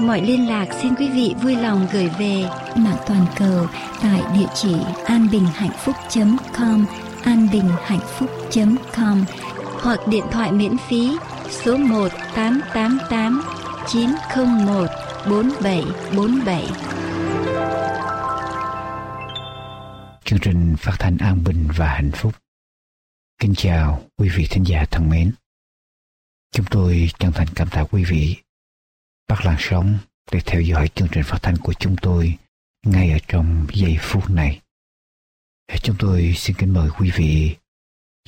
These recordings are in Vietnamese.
mọi liên lạc xin quý vị vui lòng gửi về mạng toàn cầu tại địa chỉ anbinhhạnhphúc.com anbinhhạnhphúc.com hoặc điện thoại miễn phí số 1 888 901 4747. Chương trình phát thanh an bình và hạnh phúc. Kính chào quý vị thính giả thân mến. Chúng tôi chân thành cảm tạ quý vị bắt làn sóng để theo dõi chương trình phát thanh của chúng tôi ngay ở trong giây phút này. Chúng tôi xin kính mời quý vị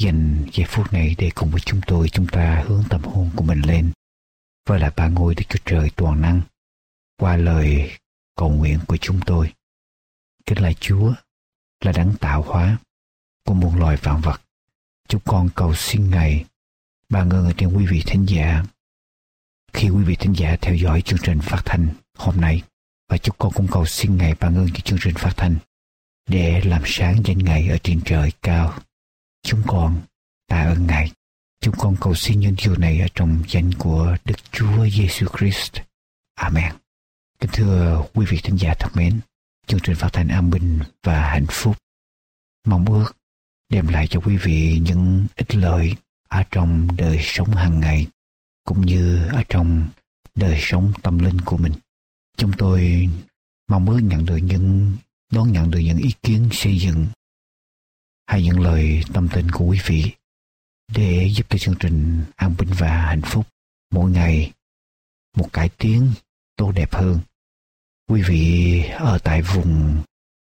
dành giây phút này để cùng với chúng tôi, chúng ta hướng tâm hồn của mình lên với lại ba ngôi Đức Chúa Trời toàn năng, qua lời cầu nguyện của chúng tôi. Kính lạy Chúa, là đấng tạo hóa của muôn loài vạn vật. Chúng con cầu xin Ngài ban ơn ở trên quý vị thính giả. Khi quý vị thính giả theo dõi chương trình phát thanh hôm nay và chúng con cũng cầu xin Ngài ban ơn cho chương trình phát thanh để làm sáng danh Ngài ở trên trời cao. Chúng con tạ ơn Ngài. Chúng con cầu xin những điều này ở trong danh của Đức Chúa Giêsu Christ. Amen. Kính thưa quý vị thính giả thân mến, chương trình phát thanh an bình và hạnh phúc mong ước đem lại cho quý vị những ích lợi ở trong đời sống hàng ngày cũng như ở trong đời sống tâm linh của mình. Chúng tôi mong ước nhận được những, đón nhận được những ý kiến xây dựng hay những lời tâm tình của quý vị để giúp cho chương trình an bình và hạnh phúc mỗi ngày một cải tiến tốt đẹp hơn. Quý vị ở tại vùng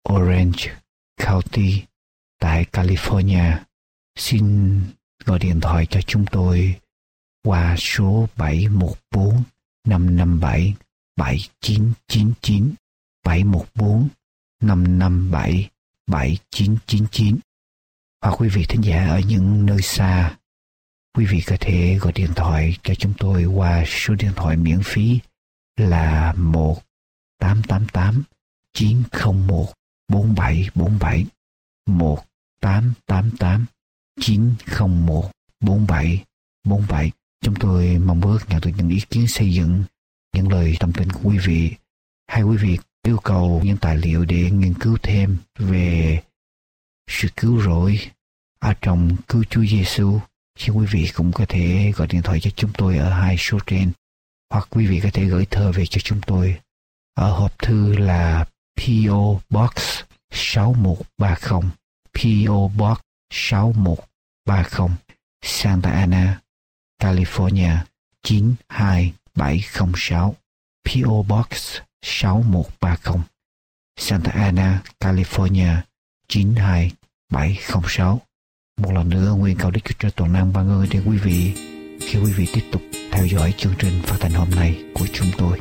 Orange County tại California, xin gọi điện thoại cho chúng tôi qua số 714 557 7999 714 557 7999 hoặc quý vị thính giả ở những nơi xa, quý vị có thể gọi điện thoại cho chúng tôi qua số điện thoại miễn phí là 1 888 901 4747 1 888 901 4747 Chúng tôi mong ước nhận được những ý kiến xây dựng, những lời tâm tình của quý vị. Hay quý vị yêu cầu những tài liệu để nghiên cứu thêm về sự cứu rỗi ở trong cứu Chúa Giêsu thì quý vị cũng có thể gọi điện thoại cho chúng tôi ở hai số trên hoặc quý vị có thể gửi thơ về cho chúng tôi ở hộp thư là PO Box 6130 PO Box 6130 Santa Ana, California 92706 PO Box 6130 Santa Ana, California 92706 một lần nữa nguyện cầu Đức Chúa Trời toàn năng ban ơn đến quý vị khi quý vị tiếp tục theo dõi chương trình phát thanh hôm nay của chúng tôi.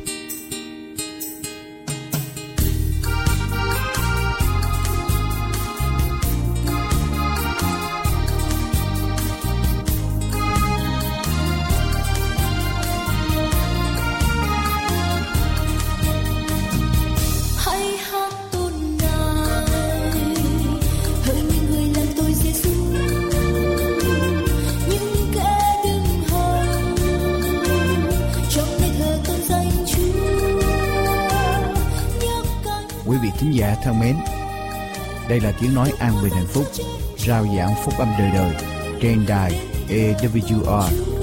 Đây là tiếng nói an bình hạnh phúc, rao giảng phúc âm đời đời trên đài AWR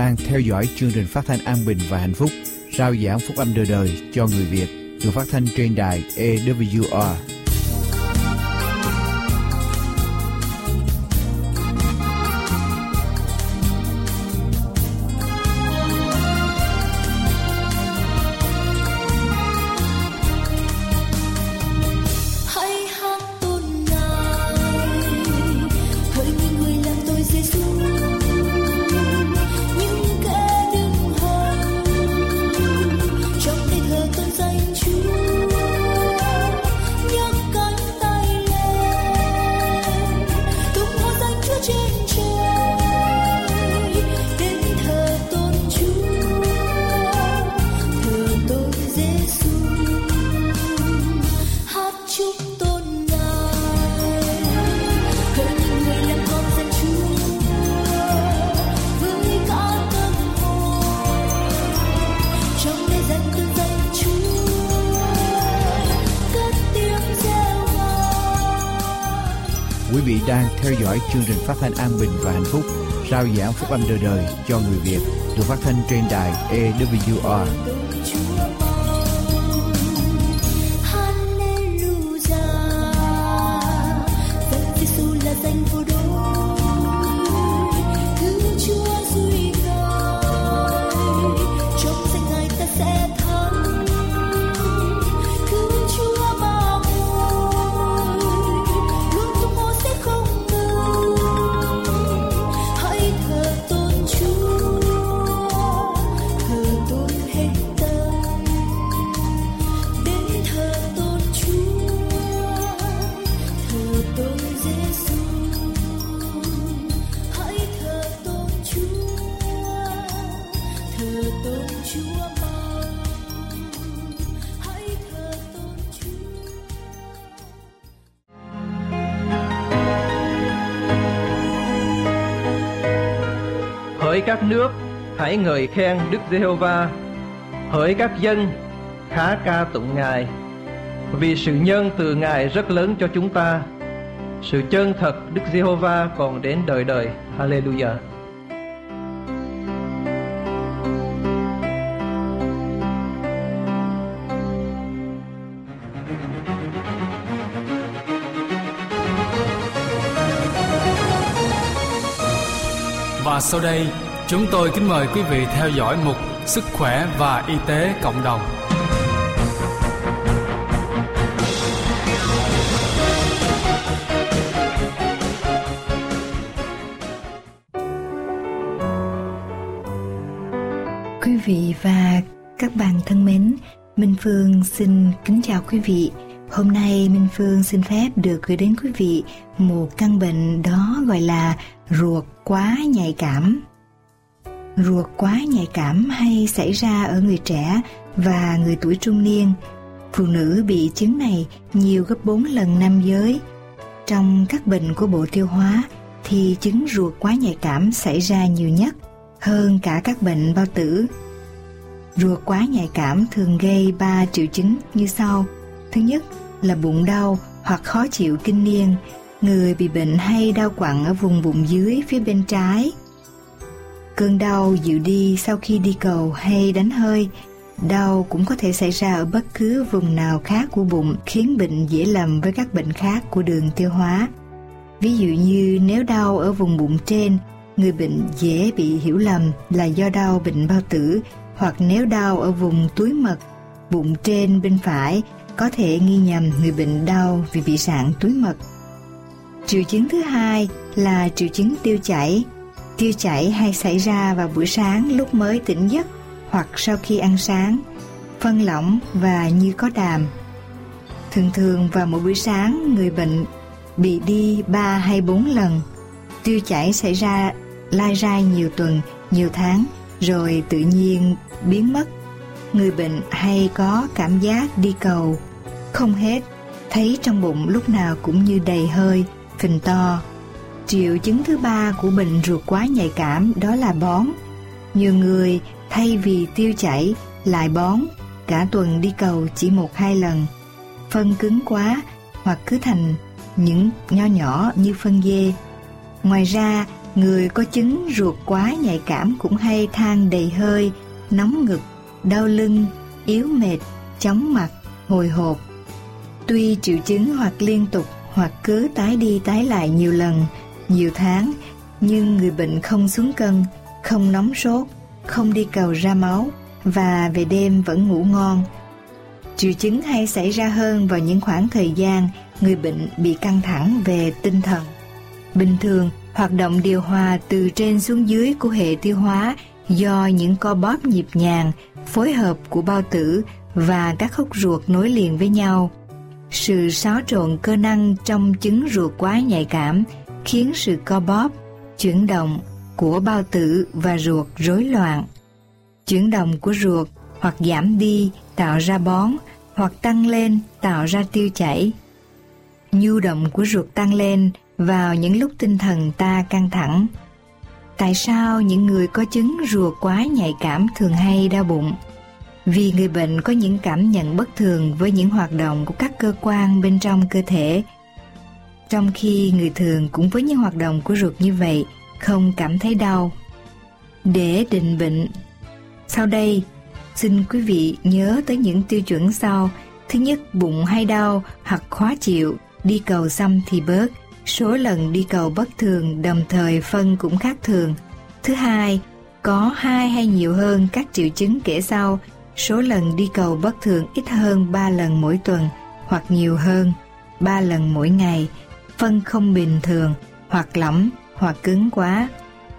đang theo dõi chương trình phát thanh an bình và hạnh phúc, rao giảng phúc âm đời đời cho người Việt, được phát thanh trên đài EWR. Chương trình phát thanh an bình và hạnh phúc, rao giảng phúc âm đời đời cho người Việt, được phát thanh trên đài EWR. Các nước hãy ngợi khen Đức Giê-hô-va. Hỡi các dân khá ca tụng Ngài. Vì sự nhân từ Ngài rất lớn cho chúng ta sự chân thật Đức Giê-hô-va còn đến đời đời. Hallelujah. Và sau đây, chúng tôi kính mời quý vị theo dõi mục Sức khỏe và y tế cộng đồng. Quý vị và các bạn thân mến, Minh Phương xin kính chào quý vị. Hôm nay Minh Phương xin phép được gửi đến quý vị một căn bệnh đó gọi là ruột quá nhạy cảm. Ruột quá nhạy cảm hay xảy ra ở người trẻ và người tuổi trung niên. Phụ nữ bị chứng này nhiều gấp 4 lần nam giới. Trong các bệnh của bộ tiêu hóa thì chứng ruột quá nhạy cảm xảy ra nhiều nhất hơn cả các bệnh bao tử. Ruột quá nhạy cảm thường gây 3 triệu chứng như sau. Thứ nhất là bụng đau hoặc khó chịu kinh niên, người bị bệnh hay đau quặn ở vùng bụng dưới phía bên trái. Cơn đau dịu đi sau khi đi cầu hay đánh hơi, đau cũng có thể xảy ra ở bất cứ vùng nào khác của bụng khiến bệnh dễ lầm với các bệnh khác của đường tiêu hóa. Ví dụ như nếu đau ở vùng bụng trên, người bệnh dễ bị hiểu lầm là do đau bệnh bao tử hoặc nếu đau ở vùng túi mật, bụng trên bên phải có thể nghi nhầm người bệnh đau vì bị sạn túi mật. Triệu chứng thứ hai là triệu chứng tiêu chảy. Tiêu chảy hay xảy ra vào buổi sáng lúc mới tỉnh giấc hoặc sau khi ăn sáng, phân lỏng và như có đàm. Thường thường vào mỗi buổi sáng người bệnh bị đi 3 hay 4 lần. Tiêu chảy xảy ra lai rai nhiều tuần, nhiều tháng rồi tự nhiên biến mất. Người bệnh hay có cảm giác đi cầu không hết, thấy trong bụng lúc nào cũng như đầy hơi, phình to. Triệu chứng thứ ba của bệnh ruột quá nhạy cảm đó là bón. Nhiều người thay vì tiêu chảy lại bón, cả tuần đi cầu chỉ một hai lần. Phân cứng quá hoặc cứ thành những nho nhỏ như phân dê. Ngoài ra, Người có chứng ruột quá nhạy cảm cũng hay than đầy hơi, nóng ngực, đau lưng, yếu mệt, chóng mặt, hồi hộp. Tuy triệu chứng hoặc liên tục hoặc cứ tái đi tái lại nhiều lần, nhiều tháng, nhưng người bệnh không xuống cân, không nóng sốt, không đi cầu ra máu và về đêm vẫn ngủ ngon. Triệu chứng hay xảy ra hơn vào những khoảng thời gian người bệnh bị căng thẳng về tinh thần. Bình thường, hoạt động điều hòa từ trên xuống dưới của hệ tiêu hóa do những co bóp nhịp nhàng, phối hợp của bao tử và các khúc ruột nối liền với nhau. Sự xáo trộn cơ năng trong chứng ruột quá nhạy cảm khiến sự co bóp, chuyển động của bao tử và ruột rối loạn. Chuyển động của ruột hoặc giảm đi tạo ra bón hoặc tăng lên tạo ra tiêu chảy. Nhu động của ruột tăng lên vào những lúc tinh thần ta căng thẳng. Tại sao những người có chứng ruột quá nhạy cảm thường hay đau bụng? Vì người bệnh có những cảm nhận bất thường với những hoạt động của các cơ quan bên trong cơ thể. Trong khi người thường cũng với những hoạt động của ruột như vậy không cảm thấy đau. Để định bệnh, sau đây xin quý vị nhớ tới những tiêu chuẩn sau. Thứ nhất, bụng hay đau hoặc khó chịu, đi cầu xăm thì bớt. Số lần đi cầu bất thường đồng thời phân cũng khác thường. Thứ hai, có hai hay nhiều hơn các triệu chứng kể sau. Số lần đi cầu bất thường ít hơn 3 lần mỗi tuần hoặc nhiều hơn 3 lần mỗi ngày. Phân không bình thường hoặc lỏng hoặc cứng quá.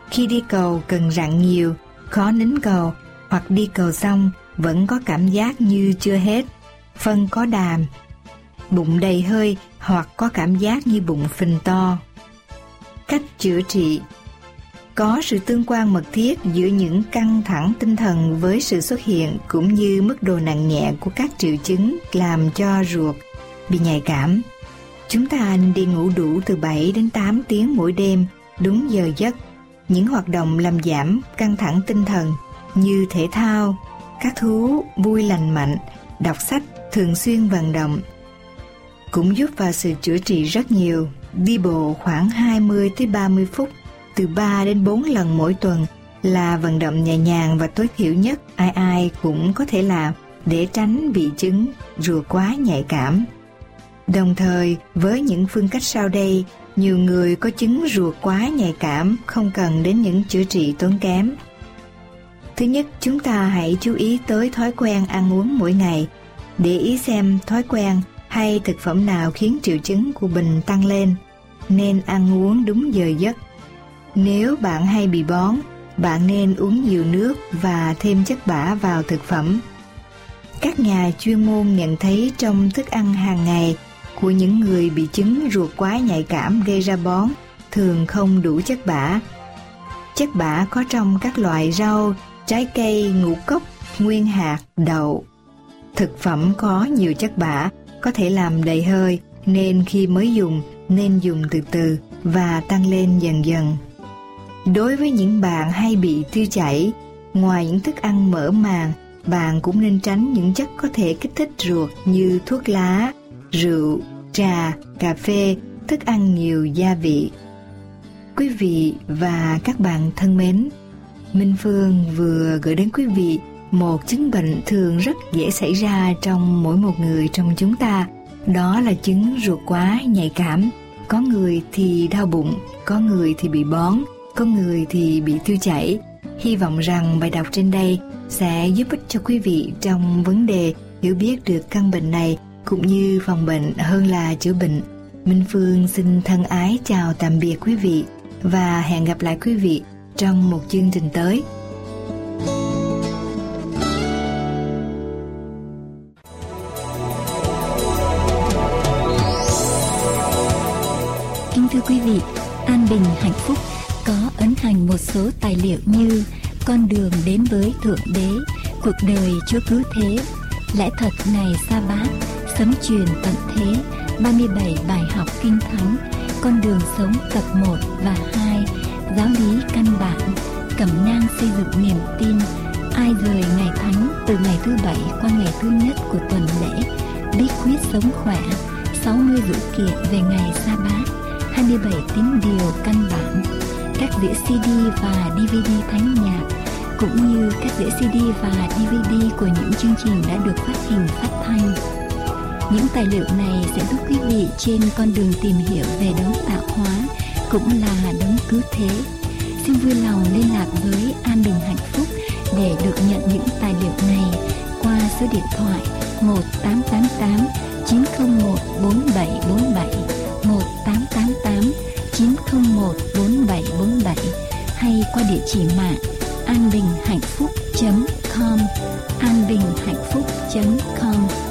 Khi đi cầu cần rặn nhiều, khó nín cầu hoặc đi cầu xong vẫn có cảm giác như chưa hết, phân có đàm, bụng đầy hơi hoặc có cảm giác như bụng phình to. Cách chữa trị Có sự tương quan mật thiết giữa những căng thẳng tinh thần với sự xuất hiện cũng như mức độ nặng nhẹ của các triệu chứng làm cho ruột bị nhạy cảm. Chúng ta nên đi ngủ đủ từ 7 đến 8 tiếng mỗi đêm, đúng giờ giấc. Những hoạt động làm giảm căng thẳng tinh thần như thể thao, các thú vui lành mạnh, đọc sách, thường xuyên vận động cũng giúp vào sự chữa trị rất nhiều. Đi bộ khoảng 20 tới 30 phút, từ 3 đến 4 lần mỗi tuần là vận động nhẹ nhàng và tối thiểu nhất ai ai cũng có thể làm để tránh bị chứng rùa quá nhạy cảm. Đồng thời, với những phương cách sau đây, nhiều người có chứng ruột quá nhạy cảm không cần đến những chữa trị tốn kém. Thứ nhất, chúng ta hãy chú ý tới thói quen ăn uống mỗi ngày, để ý xem thói quen hay thực phẩm nào khiến triệu chứng của bình tăng lên, nên ăn uống đúng giờ giấc. Nếu bạn hay bị bón, bạn nên uống nhiều nước và thêm chất bã vào thực phẩm. Các nhà chuyên môn nhận thấy trong thức ăn hàng ngày của những người bị chứng ruột quá nhạy cảm gây ra bón thường không đủ chất bã. Chất bã có trong các loại rau, trái cây, ngũ cốc, nguyên hạt, đậu. Thực phẩm có nhiều chất bã có thể làm đầy hơi nên khi mới dùng nên dùng từ từ và tăng lên dần dần. Đối với những bạn hay bị tiêu chảy, ngoài những thức ăn mỡ màng, bạn cũng nên tránh những chất có thể kích thích ruột như thuốc lá, rượu, trà, cà phê, thức ăn nhiều gia vị. Quý vị và các bạn thân mến, Minh Phương vừa gửi đến quý vị một chứng bệnh thường rất dễ xảy ra trong mỗi một người trong chúng ta. Đó là chứng ruột quá nhạy cảm. Có người thì đau bụng có người thì bị bón có người thì bị tiêu chảy. Hy vọng rằng bài đọc trên đây sẽ giúp ích cho quý vị trong vấn đề hiểu biết được căn bệnh này cũng như phòng bệnh hơn là chữa bệnh minh phương xin thân ái chào tạm biệt quý vị và hẹn gặp lại quý vị trong một chương trình tới. Kính thưa quý vị, An Bình Hạnh Phúc có ấn hành một số tài liệu như Con đường đến với Thượng Đế, Cuộc đời Chúa cứ Thế, Lẽ thật này sa bát, Sấm truyền tận thế, 37 bài học kinh thánh, Con đường sống tập 1 và 2, Giáo lý căn bản, Cẩm nang xây dựng niềm tin, Ai rời ngày thánh từ ngày thứ bảy qua ngày thứ nhất của tuần lễ, Bí quyết sống khỏe, 60 dữ kiện về ngày sa bát 27 tín điều căn bản các đĩa CD và DVD thánh nhạc cũng như các đĩa CD và DVD của những chương trình đã được phát hình phát thanh. Những tài liệu này sẽ giúp quý vị trên con đường tìm hiểu về đấng tạo hóa cũng là đấng cứu thế. Xin vui lòng liên lạc với An Bình Hạnh Phúc để được nhận những tài liệu này qua số điện thoại 1888 901 4747 1888 901 4747 hay qua địa chỉ mạng anbinhhạnhphúc.com anbinhhạnhphúc.com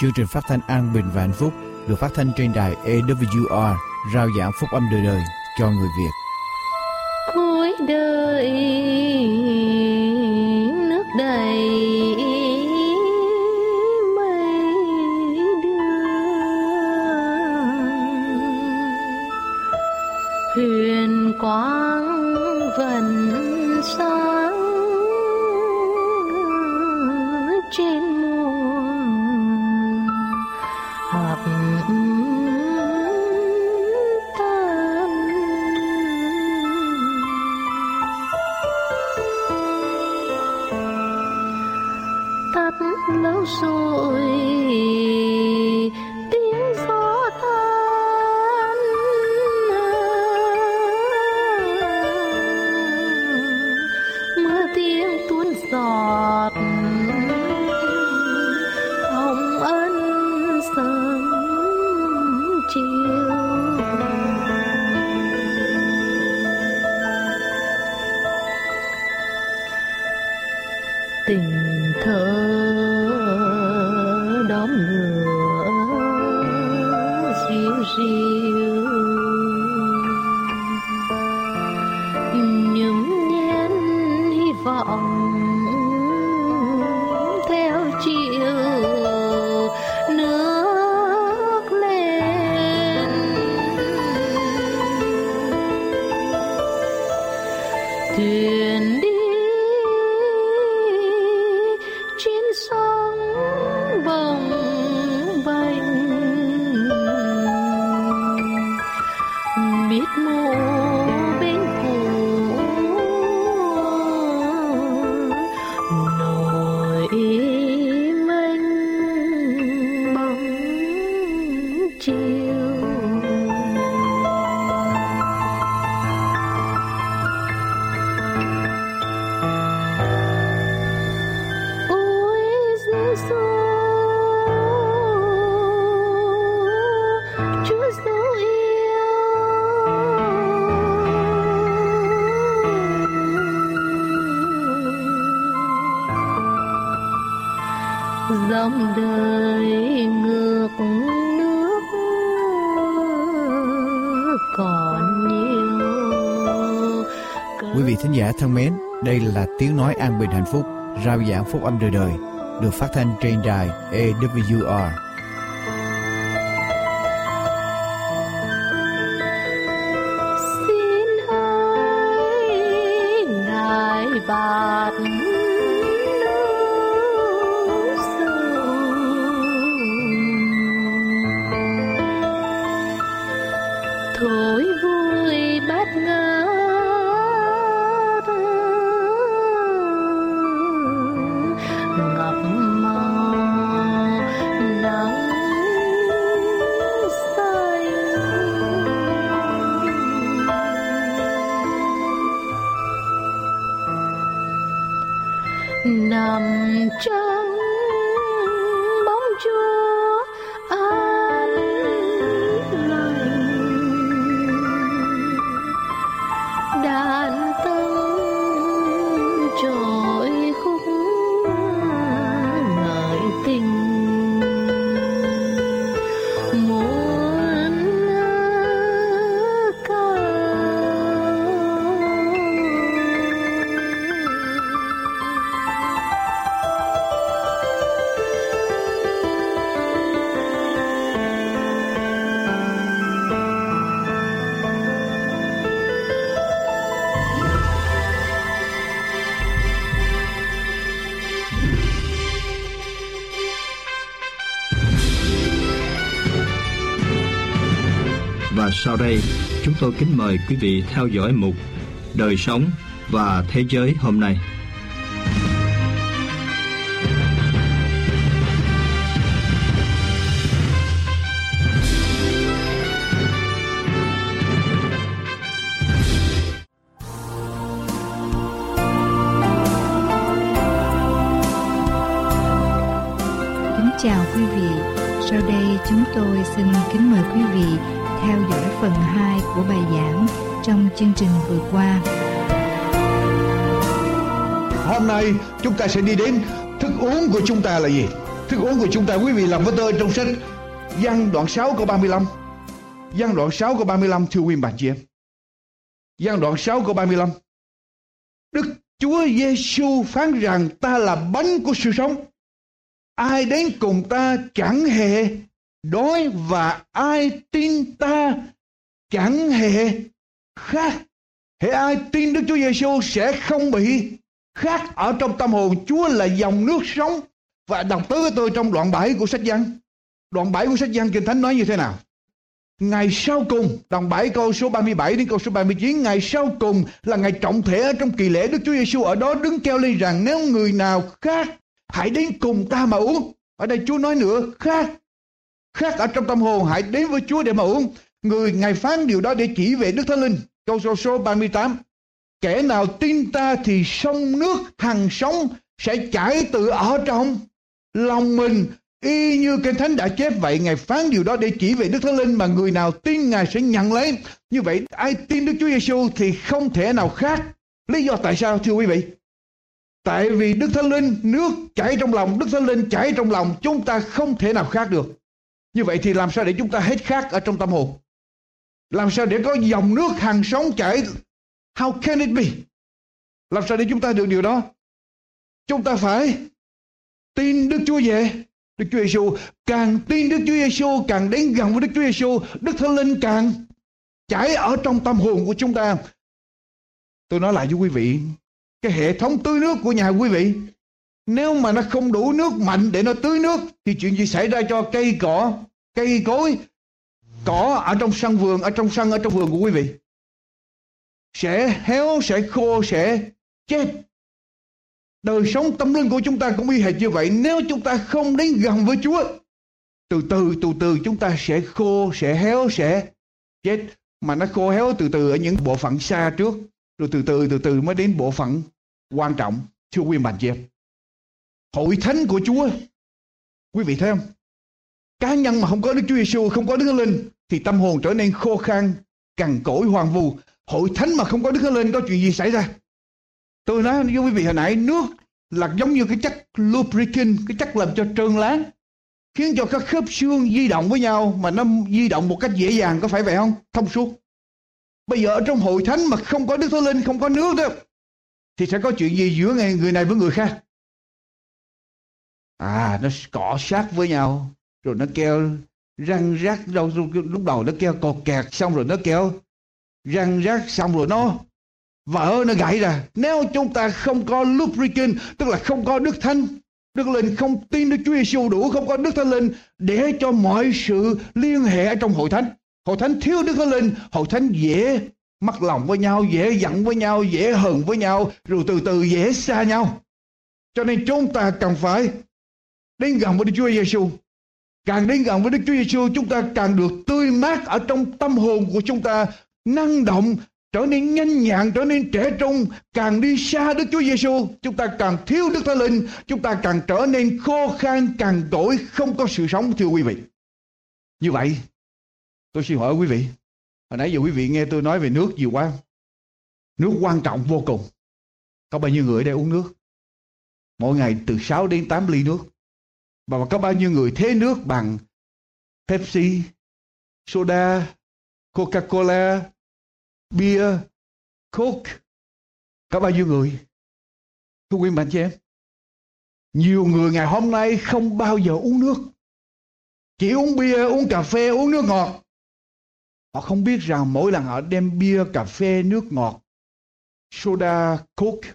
Chương trình phát thanh An Bình và Hạnh Phúc được phát thanh trên đài AWR, rao giảng phúc âm đời đời cho người Việt. Cuối đời giả thân mến, đây là tiếng nói an bình hạnh phúc, rao giảng phúc âm đời đời, được phát thanh trên đài EWR Yum, cha. Đây, chúng tôi kính mời quý vị theo dõi mục Đời sống và Thế giới hôm nay. Ta sẽ đi đến thức uống của chúng ta là gì? Thức uống của chúng ta, quý vị làm với tôi trong sách Giăng đoạn 6 câu 35. Giăng đoạn 6 câu 35 thưa quý bạn chị em. Giăng đoạn 6 câu 35. Đức Chúa Giêsu phán rằng ta là bánh của sự sống. Ai đến cùng ta chẳng hề đói và ai tin ta chẳng hề khát. Hễ ai tin Đức Chúa Giêsu sẽ không bị khác ở trong tâm hồn. Chúa là dòng nước sống. Và đọc tới với tôi trong đoạn 7 của sách Giăng. Đoạn 7 của sách Giăng Kinh Thánh nói như thế nào? Ngày sau cùng, đoạn 7 câu số 37 đến câu số 39, ngày sau cùng là ngày trọng thể ở trong kỳ lễ Đức Chúa Giêsu ở đó đứng kêu lên rằng nếu người nào khác hãy đến cùng ta mà uống. Ở đây Chúa nói nữa, khác khác ở trong tâm hồn, hãy đến với Chúa để mà uống. Người Ngài phán điều đó để chỉ về Đức Thánh Linh. Câu số số 38. Kẻ nào tin ta thì sông nước hằng sống sẽ chảy từ ở trong lòng mình. Y như kinh thánh đã chép vậy, ngài phán điều đó để chỉ về đức thánh linh mà người nào tin ngài sẽ nhận lấy. Như vậy, ai tin đức chúa giêsu thì không thể nào khác. Lý do tại sao, thưa quý vị? Tại vì đức thánh linh, nước chảy trong lòng, đức thánh linh chảy trong lòng, chúng ta không thể nào khác được. Như vậy thì làm sao để chúng ta hết khác ở trong tâm hồn? Làm sao để có dòng nước, hàng sống chảy how can it be? Làm sao để chúng ta được điều đó? Chúng ta phải tin Đức Chúa về Đức Chúa Giêsu càng tin Đức Chúa Giêsu càng đến gần với Đức Chúa Giêsu Đức Thánh Linh càng chảy ở trong tâm hồn của chúng ta. Tôi nói lại với quý vị, cái hệ thống tưới nước của nhà quý vị, nếu mà nó không đủ nước mạnh để nó tưới nước, thì chuyện gì xảy ra cho cây cỏ, cây cối, cỏ ở trong sân vườn, ở trong sân, ở trong vườn của quý vị? Sẽ héo sẽ khô sẽ chết Đời sống tâm linh của chúng ta cũng y hệt như vậy. Nếu chúng ta không đến gần với Chúa, từ từ, từ từ chúng ta sẽ khô, sẽ héo, sẽ chết. Mà nó khô héo từ từ ở những bộ phận xa trước, rồi từ từ, từ từ mới đến bộ phận quan trọng. Thưa quý bạn chị em, hội thánh của Chúa, quý vị thấy không? Cá nhân mà không có Đức Chúa Giêsu, không có Đức Linh, thì tâm hồn trở nên khô khan, cằn cỗi, hoang vu. Hội thánh mà không có Đức Thánh Linh có chuyện gì xảy ra? Tôi nói với quý vị hồi nãy nước là giống như cái chất lubricant, cái chất làm cho trơn láng khiến cho các khớp xương di động với nhau mà nó di động một cách dễ dàng có phải vậy không? Thông suốt. Bây giờ ở trong hội thánh mà không có Đức Thánh Linh, không có nước đó thì sẽ có chuyện gì giữa người này với người khác? À, nó cọ sát với nhau rồi nó kêu răng rác đâu lúc đầu nó kêu cột kẹt xong rồi nó kêu răng rác xong rồi nó vỡ nó gãy ra. Nếu chúng ta không có lubricant tức là không có đức thánh đức linh không tin đức chúa giêsu đủ không có đức thánh linh để cho mọi sự liên hệ trong hội thánh. Hội thánh thiếu đức thánh linh hội thánh dễ mất lòng với nhau dễ giận với nhau dễ hờn với nhau rồi từ từ dễ xa nhau. Cho nên chúng ta cần phải đến gần với Đức Chúa Giêsu. Càng đến gần với Đức Chúa Giêsu, chúng ta càng được tươi mát ở trong tâm hồn của chúng ta, năng động trở nên nhanh nhạn, trở nên trẻ trung, càng đi xa Đức Chúa Giêsu, chúng ta càng thiếu Đức Thánh Linh, chúng ta càng trở nên khô khan, càng cỗi, không có sự sống thưa quý vị. Như vậy, tôi xin hỏi quý vị, hồi nãy giờ quý vị nghe tôi nói về nước nhiều quá. Nước quan trọng vô cùng. Có bao nhiêu người ở đây uống nước? Mỗi ngày từ 6 đến 8 ly nước. Và có bao nhiêu người thế nước bằng Pepsi, soda, Coca-Cola, bia, coke. Có bao nhiêu người? Thưa quý bạn chị em. Nhiều người ngày hôm nay không bao giờ uống nước. Chỉ uống bia, uống cà phê, uống nước ngọt. Họ không biết rằng mỗi lần họ đem bia, cà phê, nước ngọt, soda, coke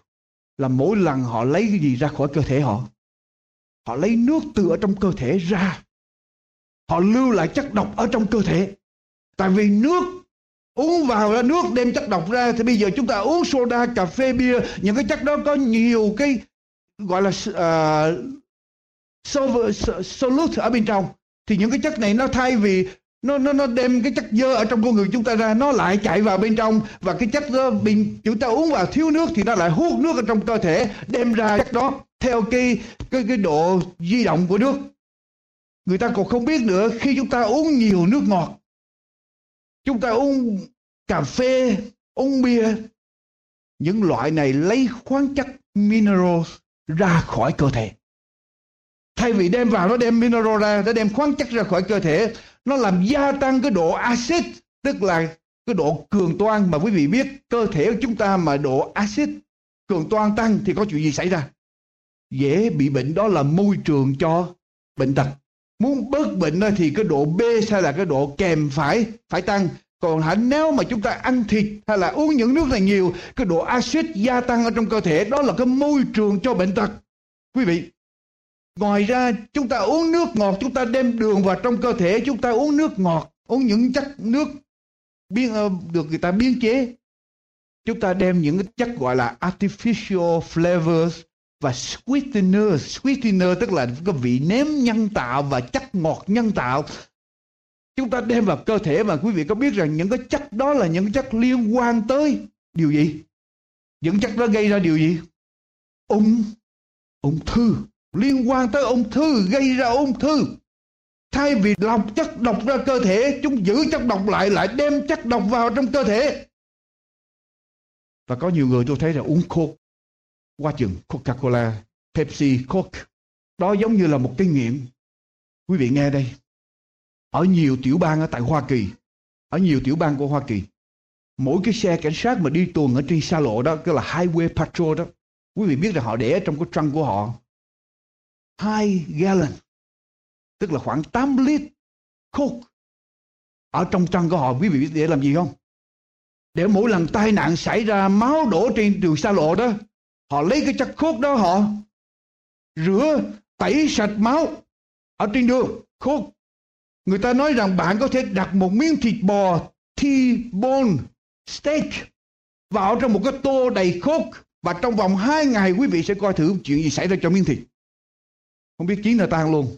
là mỗi lần họ lấy cái gì ra khỏi cơ thể họ. Họ lấy nước từ ở trong cơ thể ra. Họ lưu lại chất độc ở trong cơ thể. tại vì nước uống vào ra nước đem chất độc ra. Thì bây giờ chúng ta uống soda cà phê bia. Những cái chất đó có nhiều cái gọi là uh, solute ở bên trong. Thì những cái chất này nó thay vì nó nó nó đem cái chất dơ ở trong con người chúng ta ra nó lại chạy vào bên trong. Và cái chất đó mình chúng ta uống vào thiếu nước thì nó lại hút nước ở trong cơ thể đem ra chất đó theo cái cái cái độ di động của nước. Người ta còn không biết nữa khi chúng ta uống nhiều nước ngọt chúng ta uống cà phê, uống bia. Những loại này lấy khoáng chất minerals ra khỏi cơ thể. Thay vì đem vào nó đem mineral ra, nó đem khoáng chất ra khỏi cơ thể, nó làm gia tăng cái độ axit, tức là cái độ cường toan mà quý vị biết, cơ thể của chúng ta mà độ axit cường toan tăng thì có chuyện gì xảy ra? Dễ bị bệnh đó là môi trường cho bệnh tật muốn bớt bệnh thì cái độ B hay là cái độ kèm phải phải tăng. Còn hả, nếu mà chúng ta ăn thịt hay là uống những nước này nhiều, cái độ axit gia tăng ở trong cơ thể, đó là cái môi trường cho bệnh tật. Quý vị, ngoài ra chúng ta uống nước ngọt, chúng ta đem đường vào trong cơ thể, chúng ta uống nước ngọt, uống những chất nước biến ờ, được người ta biến chế. Chúng ta đem những chất gọi là artificial flavors và sweetener sweetener tức là cái vị nếm nhân tạo và chất ngọt nhân tạo. Chúng ta đem vào cơ thể mà quý vị có biết rằng những cái chất đó là những chất liên quan tới điều gì? Những chất đó gây ra điều gì? Ung ung thư. Liên quan tới ung thư, gây ra ung thư. Thay vì lọc chất độc ra cơ thể, chúng giữ chất độc lại lại đem chất độc vào trong cơ thể. Và có nhiều người tôi thấy là uống coke qua chừng Coca-Cola, Pepsi, Coke. Đó giống như là một cái nghiện. Quý vị nghe đây. Ở nhiều tiểu bang ở tại Hoa Kỳ, ở nhiều tiểu bang của Hoa Kỳ, mỗi cái xe cảnh sát mà đi tuần ở trên xa lộ đó, cái là Highway Patrol đó, quý vị biết là họ để trong cái trunk của họ 2 gallon, tức là khoảng 8 lít Coke ở trong trăng của họ, quý vị biết để làm gì không? Để mỗi lần tai nạn xảy ra máu đổ trên đường xa lộ đó họ lấy cái chất khốt đó họ rửa tẩy sạch máu ở trên đường. Khốt. Người ta nói rằng bạn có thể đặt một miếng thịt bò T-bone steak vào trong một cái tô đầy khốt và trong vòng hai ngày quý vị sẽ coi thử chuyện gì xảy ra cho miếng thịt. Không biết chiến là tan luôn.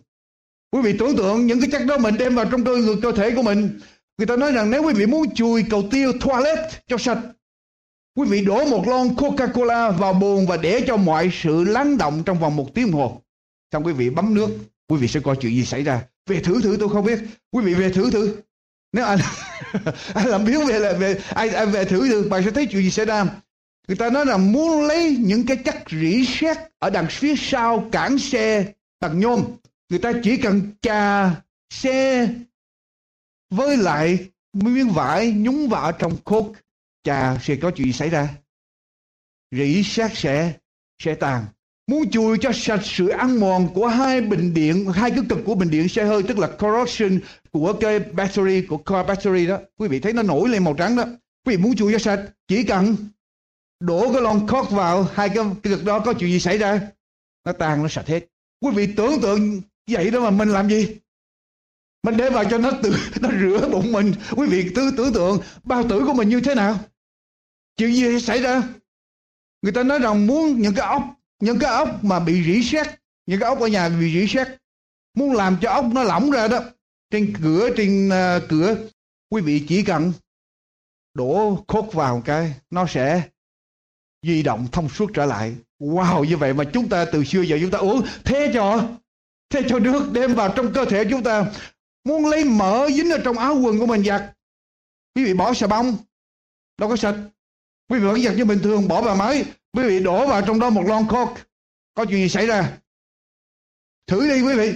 Quý vị tưởng tượng những cái chất đó mình đem vào trong cơ người cơ thể của mình. Người ta nói rằng nếu quý vị muốn chùi cầu tiêu toilet cho sạch Quý vị đổ một lon Coca-Cola vào bồn và để cho mọi sự lắng động trong vòng một tiếng hồ. Xong quý vị bấm nước, quý vị sẽ coi chuyện gì xảy ra. Về thử thử tôi không biết. Quý vị về thử thử. Nếu anh, anh làm biếng về là về ai, ai về thử thử, bạn sẽ thấy chuyện gì xảy ra. Người ta nói là muốn lấy những cái chất rỉ sét ở đằng phía sau cản xe bằng nhôm. Người ta chỉ cần chà xe với lại miếng vải nhúng vào trong coke chà sẽ có chuyện xảy ra. Rỉ xác sẽ sẽ tàn. Muốn chùi cho sạch sự ăn mòn của hai bình điện hai cái cực của bình điện xe hơi tức là corrosion của cái battery của car battery đó. Quý vị thấy nó nổi lên màu trắng đó. Quý vị muốn chùi cho sạch chỉ cần đổ cái lon cork vào hai cái, cái cực đó có chuyện gì xảy ra nó tan nó sạch hết. Quý vị tưởng tượng vậy đó mà mình làm gì? Mình để vào cho nó tự nó rửa bụng mình. Quý vị tư tưởng tượng bao tử của mình như thế nào? Chuyện gì xảy ra? Người ta nói rằng muốn những cái ốc những cái ốc mà bị rỉ sét những cái ốc ở nhà bị rỉ sét muốn làm cho ốc nó lỏng ra đó trên cửa trên uh, cửa quý vị chỉ cần đổ khốt vào cái nó sẽ di động thông suốt trở lại. Wow như vậy mà chúng ta từ xưa giờ chúng ta uống thế cho thế cho nước đem vào trong cơ thể chúng ta. Muốn lấy mỡ dính ở trong áo quần của mình giặt. Quý vị bỏ xà bông đâu có sạch quý vị vẫn giặt như bình thường, bỏ vào máy. Quý vị đổ vào trong đó một lon coke. Có chuyện gì xảy ra? Thử đi, quý vị.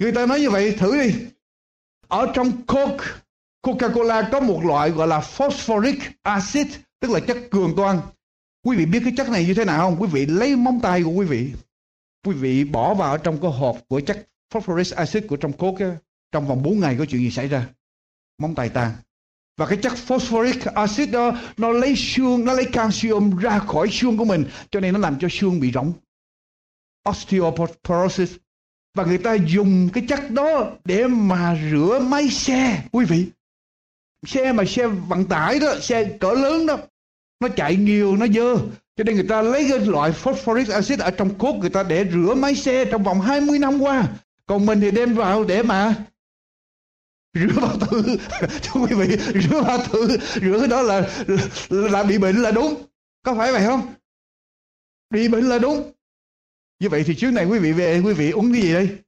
Người ta nói như vậy, thử đi. Ở trong coke, Coca-Cola có một loại gọi là phosphoric acid, tức là chất cường toan. Quý vị biết cái chất này như thế nào không? Quý vị lấy móng tay của quý vị. Quý vị bỏ vào trong cái hộp của chất phosphoric acid của trong coke trong vòng 4 ngày có chuyện gì xảy ra? Móng tay tan và cái chất phosphoric acid đó, nó lấy xương, nó lấy calcium ra khỏi xương của mình, cho nên nó làm cho xương bị rỗng. Osteoporosis. Và người ta dùng cái chất đó để mà rửa máy xe, quý vị. Xe mà xe vận tải đó, xe cỡ lớn đó, nó chạy nhiều, nó dơ. Cho nên người ta lấy cái loại phosphoric acid ở trong cốt người ta để rửa máy xe trong vòng 20 năm qua. Còn mình thì đem vào để mà rửa bao tử thưa quý vị rửa bao tử rửa cái đó là là bị bệnh là đúng. Có phải vậy không? Bị bệnh là đúng. Như vậy thì trước này quý vị về, quý vị uống cái gì đây?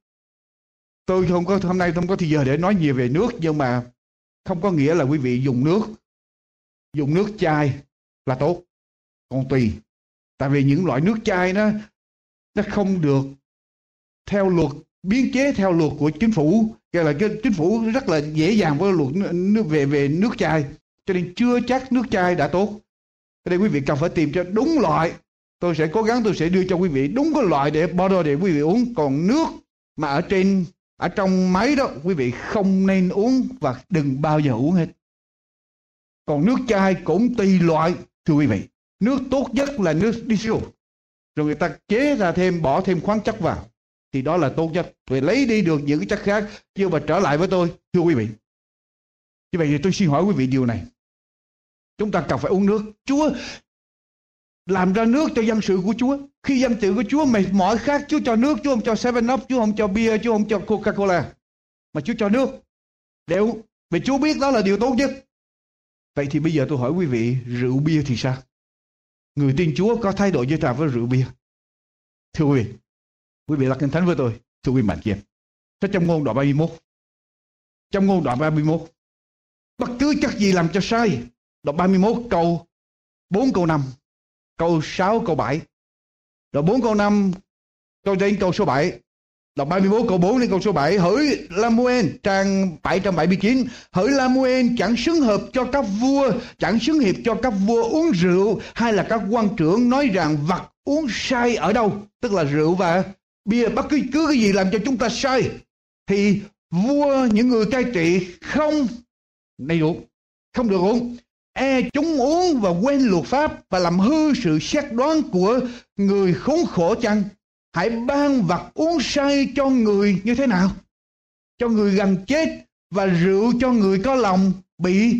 Tôi không có, hôm nay không có thời giờ để nói nhiều về nước, nhưng mà không có nghĩa là quý vị dùng nước. Dùng nước chai là tốt. Còn tùy. Tại vì những loại nước chai nó nó không được theo luật biến chế theo luật của chính phủ. Cái là cái chính phủ rất là dễ dàng với luật nước về về nước chai. Cho nên chưa chắc nước chai đã tốt. Cho đây quý vị cần phải tìm cho đúng loại. Tôi sẽ cố gắng tôi sẽ đưa cho quý vị đúng cái loại để bottle để quý vị uống. Còn nước mà ở trên, ở trong máy đó, quý vị không nên uống và đừng bao giờ uống hết. Còn nước chai cũng tùy loại, thưa quý vị. Nước tốt nhất là nước diesel. Rồi người ta chế ra thêm, bỏ thêm khoáng chất vào thì đó là tốt nhất. Vì lấy đi được những cái chất khác nhưng mà trở lại với tôi, thưa quý vị. Như vậy thì tôi xin hỏi quý vị điều này. Chúng ta cần phải uống nước. Chúa làm ra nước cho dân sự của chúa. Khi dân sự của chúa mệt mỏi khác, chúa cho nước, chúa không cho seven up, chúa không cho bia chúa không cho coca cola mà chúa cho nước. Để uống. Vì chúa biết đó là điều tốt nhất. Vậy thì bây giờ tôi hỏi quý vị, rượu bia thì sao? Người tin chúa có thay đổi như thế với rượu bia? Thưa quý vị Quý vị là kinh thánh với tôi, thưa quý mạnh chị. Sách trong ngôn đoạn 31. Trong ngôn đoạn 31. Bất cứ chất gì làm cho sai. Đoạn 31 câu 4 câu 5. Câu 6 câu 7. Đoạn 4 câu 5 câu đến câu số 7. Đọc 31 câu 4 đến câu số 7 Hỡi Lamuel trang 779 Hỡi Lamuel chẳng xứng hợp cho các vua Chẳng xứng hiệp cho các vua uống rượu Hay là các quan trưởng nói rằng vật uống sai ở đâu Tức là rượu và bia bất cứ cứ cái gì làm cho chúng ta sai, thì vua, những người cai trị không đầy đủ, không được uống. E chúng uống và quên luật pháp và làm hư sự xét đoán của người khốn khổ chăng? Hãy ban vật uống say cho người như thế nào? Cho người gần chết và rượu cho người có lòng bị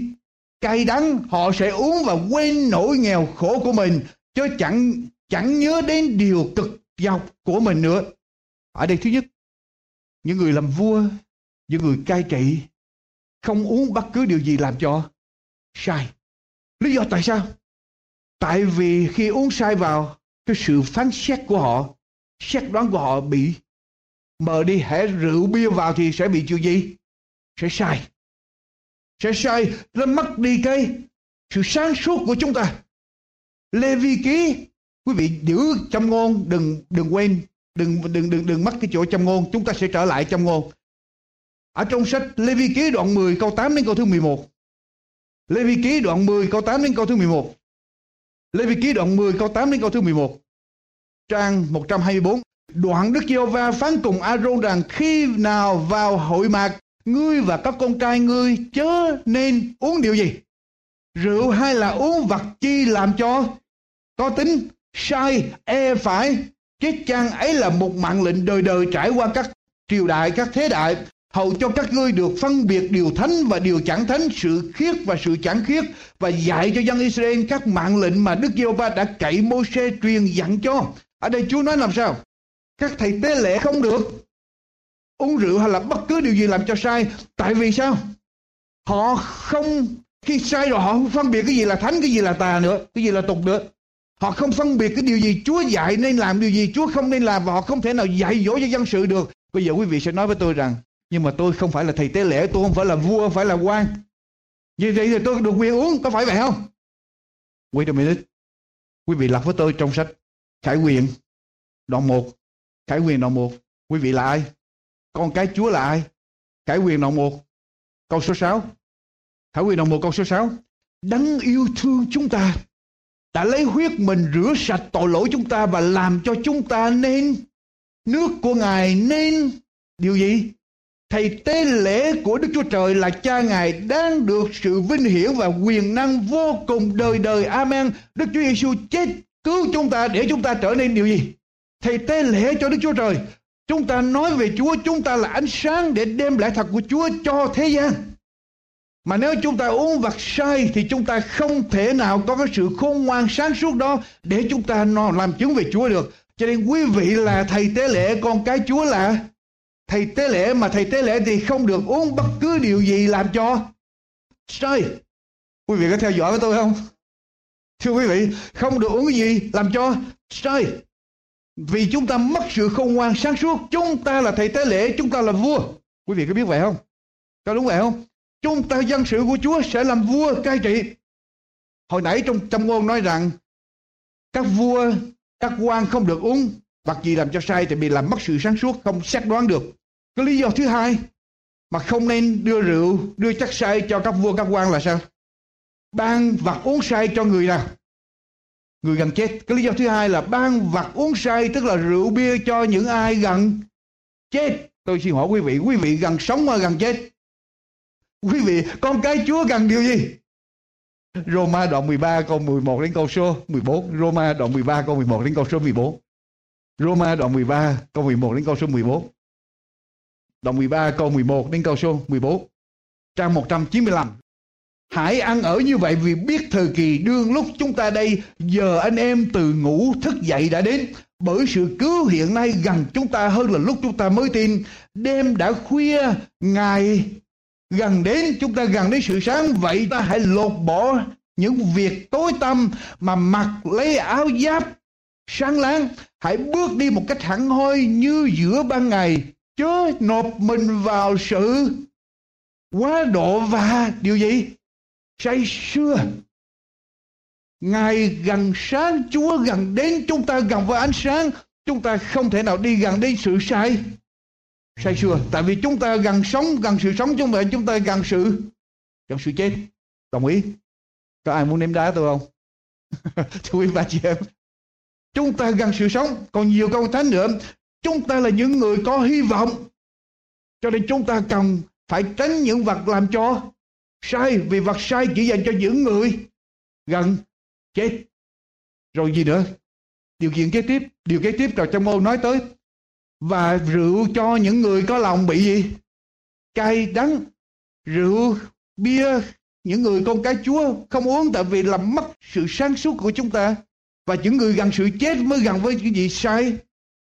cay đắng, họ sẽ uống và quên nỗi nghèo khổ của mình, chứ chẳng chẳng nhớ đến điều cực dọc của mình nữa ở đây thứ nhất, những người làm vua, những người cai trị không uống bất cứ điều gì làm cho sai. Lý do tại sao? Tại vì khi uống sai vào, cái sự phán xét của họ, xét đoán của họ bị mờ đi. hễ rượu bia vào thì sẽ bị chuyện gì? Sẽ sai. Sẽ sai, nó mất đi cái sự sáng suốt của chúng ta. Lê Vi Ký, quý vị giữ trong ngôn đừng đừng quên đừng đừng đừng đừng mất cái chỗ châm ngôn. Chúng ta sẽ trở lại châm ngôn. Ở trong sách Lê Vi ký đoạn 10 câu 8 đến câu thứ 11 Lê Vi ký đoạn 10 câu 8 đến câu thứ 11 Lê Vi ký đoạn 10 câu 8 đến câu thứ 11 trang 124 Đoạn Đức Giêsu va phán cùng Aaron rằng, khi nào vào hội mạc, ngươi và các con trai ngươi chớ nên uống điều gì? Rượu hay là uống vật chi làm cho? Có tính sai e phải. Chết trang ấy là một mạng lệnh đời đời trải qua các triều đại, các thế đại, hầu cho các ngươi được phân biệt điều thánh và điều chẳng thánh, sự khiết và sự chẳng khiết, và dạy cho dân Israel các mạng lệnh mà Đức Giê-hô-va đã cậy Mô-xê truyền dặn cho. Ở đây Chúa nói làm sao? Các thầy tế lễ không được uống rượu hay là bất cứ điều gì làm cho sai. Tại vì sao? Họ không khi sai rồi họ không phân biệt cái gì là thánh, cái gì là tà nữa, cái gì là tục nữa. Họ không phân biệt cái điều gì Chúa dạy nên làm điều gì Chúa không nên làm và họ không thể nào dạy dỗ cho dân sự được. Bây giờ quý vị sẽ nói với tôi rằng nhưng mà tôi không phải là thầy tế lễ, tôi không phải là vua, không phải là quan. Như vậy thì tôi được quyền uống, có phải vậy không? Wait a minute. Quý vị lật với tôi trong sách Khải quyền đoạn 1. Khải quyền đoạn 1. Quý vị là ai? Con cái Chúa là ai? Khải quyền đoạn 1. Câu số 6. Khải quyền đoạn 1 câu số 6. Đấng yêu thương chúng ta đã lấy huyết mình rửa sạch tội lỗi chúng ta và làm cho chúng ta nên nước của Ngài nên điều gì? Thầy tế lễ của Đức Chúa Trời là cha Ngài đang được sự vinh hiển và quyền năng vô cùng đời đời. Amen. Đức Chúa Giêsu chết cứu chúng ta để chúng ta trở nên điều gì? Thầy tế lễ cho Đức Chúa Trời. Chúng ta nói về Chúa, chúng ta là ánh sáng để đem lại thật của Chúa cho thế gian. Mà nếu chúng ta uống vật sai thì chúng ta không thể nào có cái sự khôn ngoan sáng suốt đó để chúng ta làm chứng về Chúa được. Cho nên quý vị là thầy tế lễ, con cái Chúa là thầy tế lễ mà thầy tế lễ thì không được uống bất cứ điều gì làm cho sai. Quý vị có theo dõi với tôi không? Thưa quý vị, không được uống cái gì làm cho sai. Vì chúng ta mất sự khôn ngoan sáng suốt, chúng ta là thầy tế lễ, chúng ta là vua. Quý vị có biết vậy không? Có đúng vậy không? Chúng ta dân sự của Chúa sẽ làm vua cai trị. Hồi nãy trong trong ngôn nói rằng các vua, các quan không được uống bạc gì làm cho sai thì bị làm mất sự sáng suốt, không xác đoán được. Cái lý do thứ hai mà không nên đưa rượu, đưa chất sai cho các vua, các quan là sao? Ban vật uống sai cho người nào? Người gần chết. Cái lý do thứ hai là ban vật uống say tức là rượu bia cho những ai gần chết. Tôi xin hỏi quý vị, quý vị gần sống hay gần chết? Quý vị, con cái Chúa cần điều gì? Roma đoạn 13 câu 11 đến câu số 14. Roma đoạn 13 câu 11 đến câu số 14. Roma đoạn 13 câu 11 đến câu số 14. Đoạn 13 câu 11 đến câu số 14. Trang 195. Hãy ăn ở như vậy vì biết thời kỳ đương lúc chúng ta đây giờ anh em từ ngủ thức dậy đã đến bởi sự cứu hiện nay gần chúng ta hơn là lúc chúng ta mới tin đêm đã khuya ngày gần đến, chúng ta gần đến sự sáng. Vậy ta hãy lột bỏ những việc tối tăm mà mặc lấy áo giáp sáng láng. Hãy bước đi một cách hẳn hoi như giữa ban ngày, chớ nộp mình vào sự quá độ và điều gì? Say sưa. Ngày gần sáng, Chúa gần đến, chúng ta gần với ánh sáng. Chúng ta không thể nào đi gần đến sự sai say sưa tại vì chúng ta gần sống, gần sự sống chúng ta chúng ta gần sự gần sự chết. Đồng ý. Có ai muốn ném đá tôi không? Thưa quý bà chị em. Chúng ta gần sự sống. Còn nhiều câu thánh nữa. Chúng ta là những người có hy vọng. Cho nên chúng ta cần phải tránh những vật làm cho sai, vì vật sai chỉ dành cho những người gần chết. Rồi gì nữa? Điều kiện kế tiếp. Điều kế tiếp rồi trong ô nói tới và rượu cho những người có lòng bị gì? Cay đắng. Rượu, bia, những người con cái chúa không uống tại vì làm mất sự sáng suốt của chúng ta. Và những người gần sự chết mới gần với cái gì sai.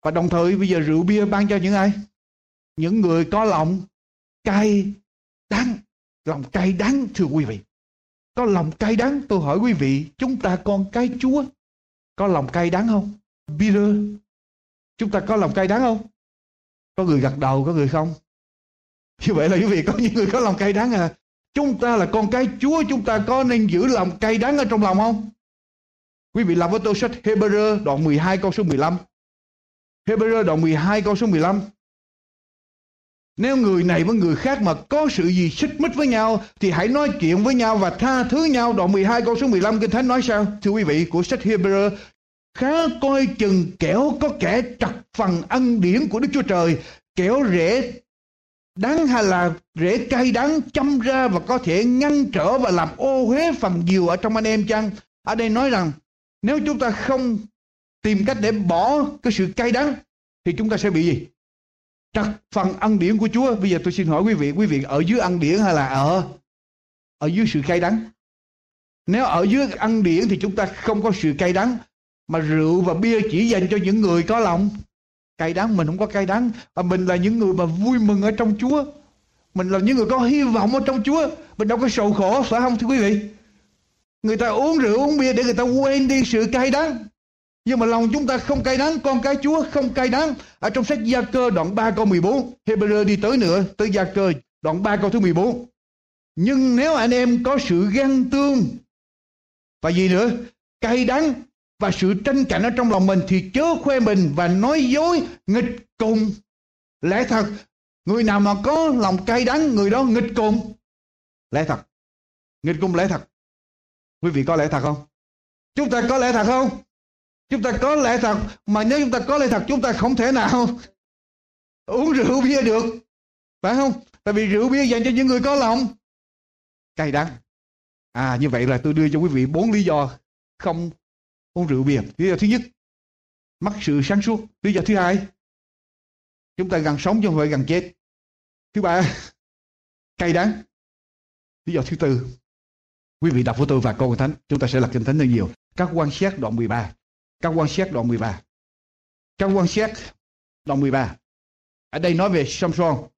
Và đồng thời bây giờ rượu, bia ban cho những ai? Những người có lòng cay đắng. Lòng cay đắng, thưa quý vị. Có lòng cay đắng, tôi hỏi quý vị, chúng ta con cái chúa có lòng cay đắng không? Peter chúng ta có lòng cay đắng không? Có người gật đầu, có người không? Như vậy là quý vị, có những người có lòng cay đắng à. Chúng ta là con cái chúa, chúng ta có nên giữ lòng cay đắng ở trong lòng không? Quý vị làm với tôi sách Hebrew đoạn 12 câu số 15 Hebrew đoạn 12 câu số 15 nếu người này với người khác mà có sự gì xích mích với nhau, thì hãy nói chuyện với nhau và tha thứ nhau. Đoạn 12 câu số 15 Kinh Thánh nói sao? Thưa quý vị, của sách Hebrew khá coi chừng kẻo có kẻ trật phần ân điển của Đức Chúa Trời kẻo rễ đắng hay là rễ cay đắng châm ra và có thể ngăn trở và làm ô uế phần nhiều ở trong anh em chăng? Ở đây nói rằng nếu chúng ta không tìm cách để bỏ cái sự cay đắng thì chúng ta sẽ bị gì? trật phần ân điển của Chúa. Bây giờ tôi xin hỏi quý vị, quý vị ở dưới ân điển hay là ở ở dưới sự cay đắng? Nếu ở dưới ăn điển thì chúng ta không có sự cay đắng, mà rượu và bia chỉ dành cho những người có lòng cay đắng, mình không có cay đắng, mà mình là những người mà vui mừng ở trong Chúa. Mình là những người có hy vọng ở trong Chúa, mình đâu có sầu khổ phải không thưa quý vị? Người ta uống rượu uống bia để người ta quên đi sự cay đắng. Nhưng mà lòng chúng ta không cay đắng, con cái Chúa không cay đắng. Ở trong sách Gia Cơ đoạn 3 câu 14, Hebrew đi tới nữa, tới Gia Cơ đoạn 3 câu thứ 14. Nhưng nếu anh em có sự ghen tương và gì nữa, cay đắng và sự tranh cạnh ở trong lòng mình thì chớ khoe mình và nói dối nghịch cùng lẽ thật. Người nào mà có lòng cay đắng, người đó nghịch cùng lẽ thật. Nghịch cùng lẽ thật. Quý vị có lẽ thật không? Chúng ta có lẽ thật không? Chúng ta có lẽ thật, mà nếu chúng ta có lẽ thật chúng ta không thể nào uống rượu bia được. Phải không? Tại vì rượu bia dành cho những người có lòng cay đắng. À như vậy là tôi đưa cho quý vị bốn lý do không uống rượu bia. Lý do thứ nhất, mắc sự sáng suốt. Lý do thứ hai, chúng ta gần sống chứ không phải gần chết. Thứ ba, cay đắng. Lý do thứ tư, quý vị đọc của tôi và câu Kinh Thánh, chúng ta sẽ là Kinh Thánh hơn nhiều. Các quan sát đoạn 13. Các quan sát đoạn 13. Các quan sát đoạn 13. Ở đây nói về Samson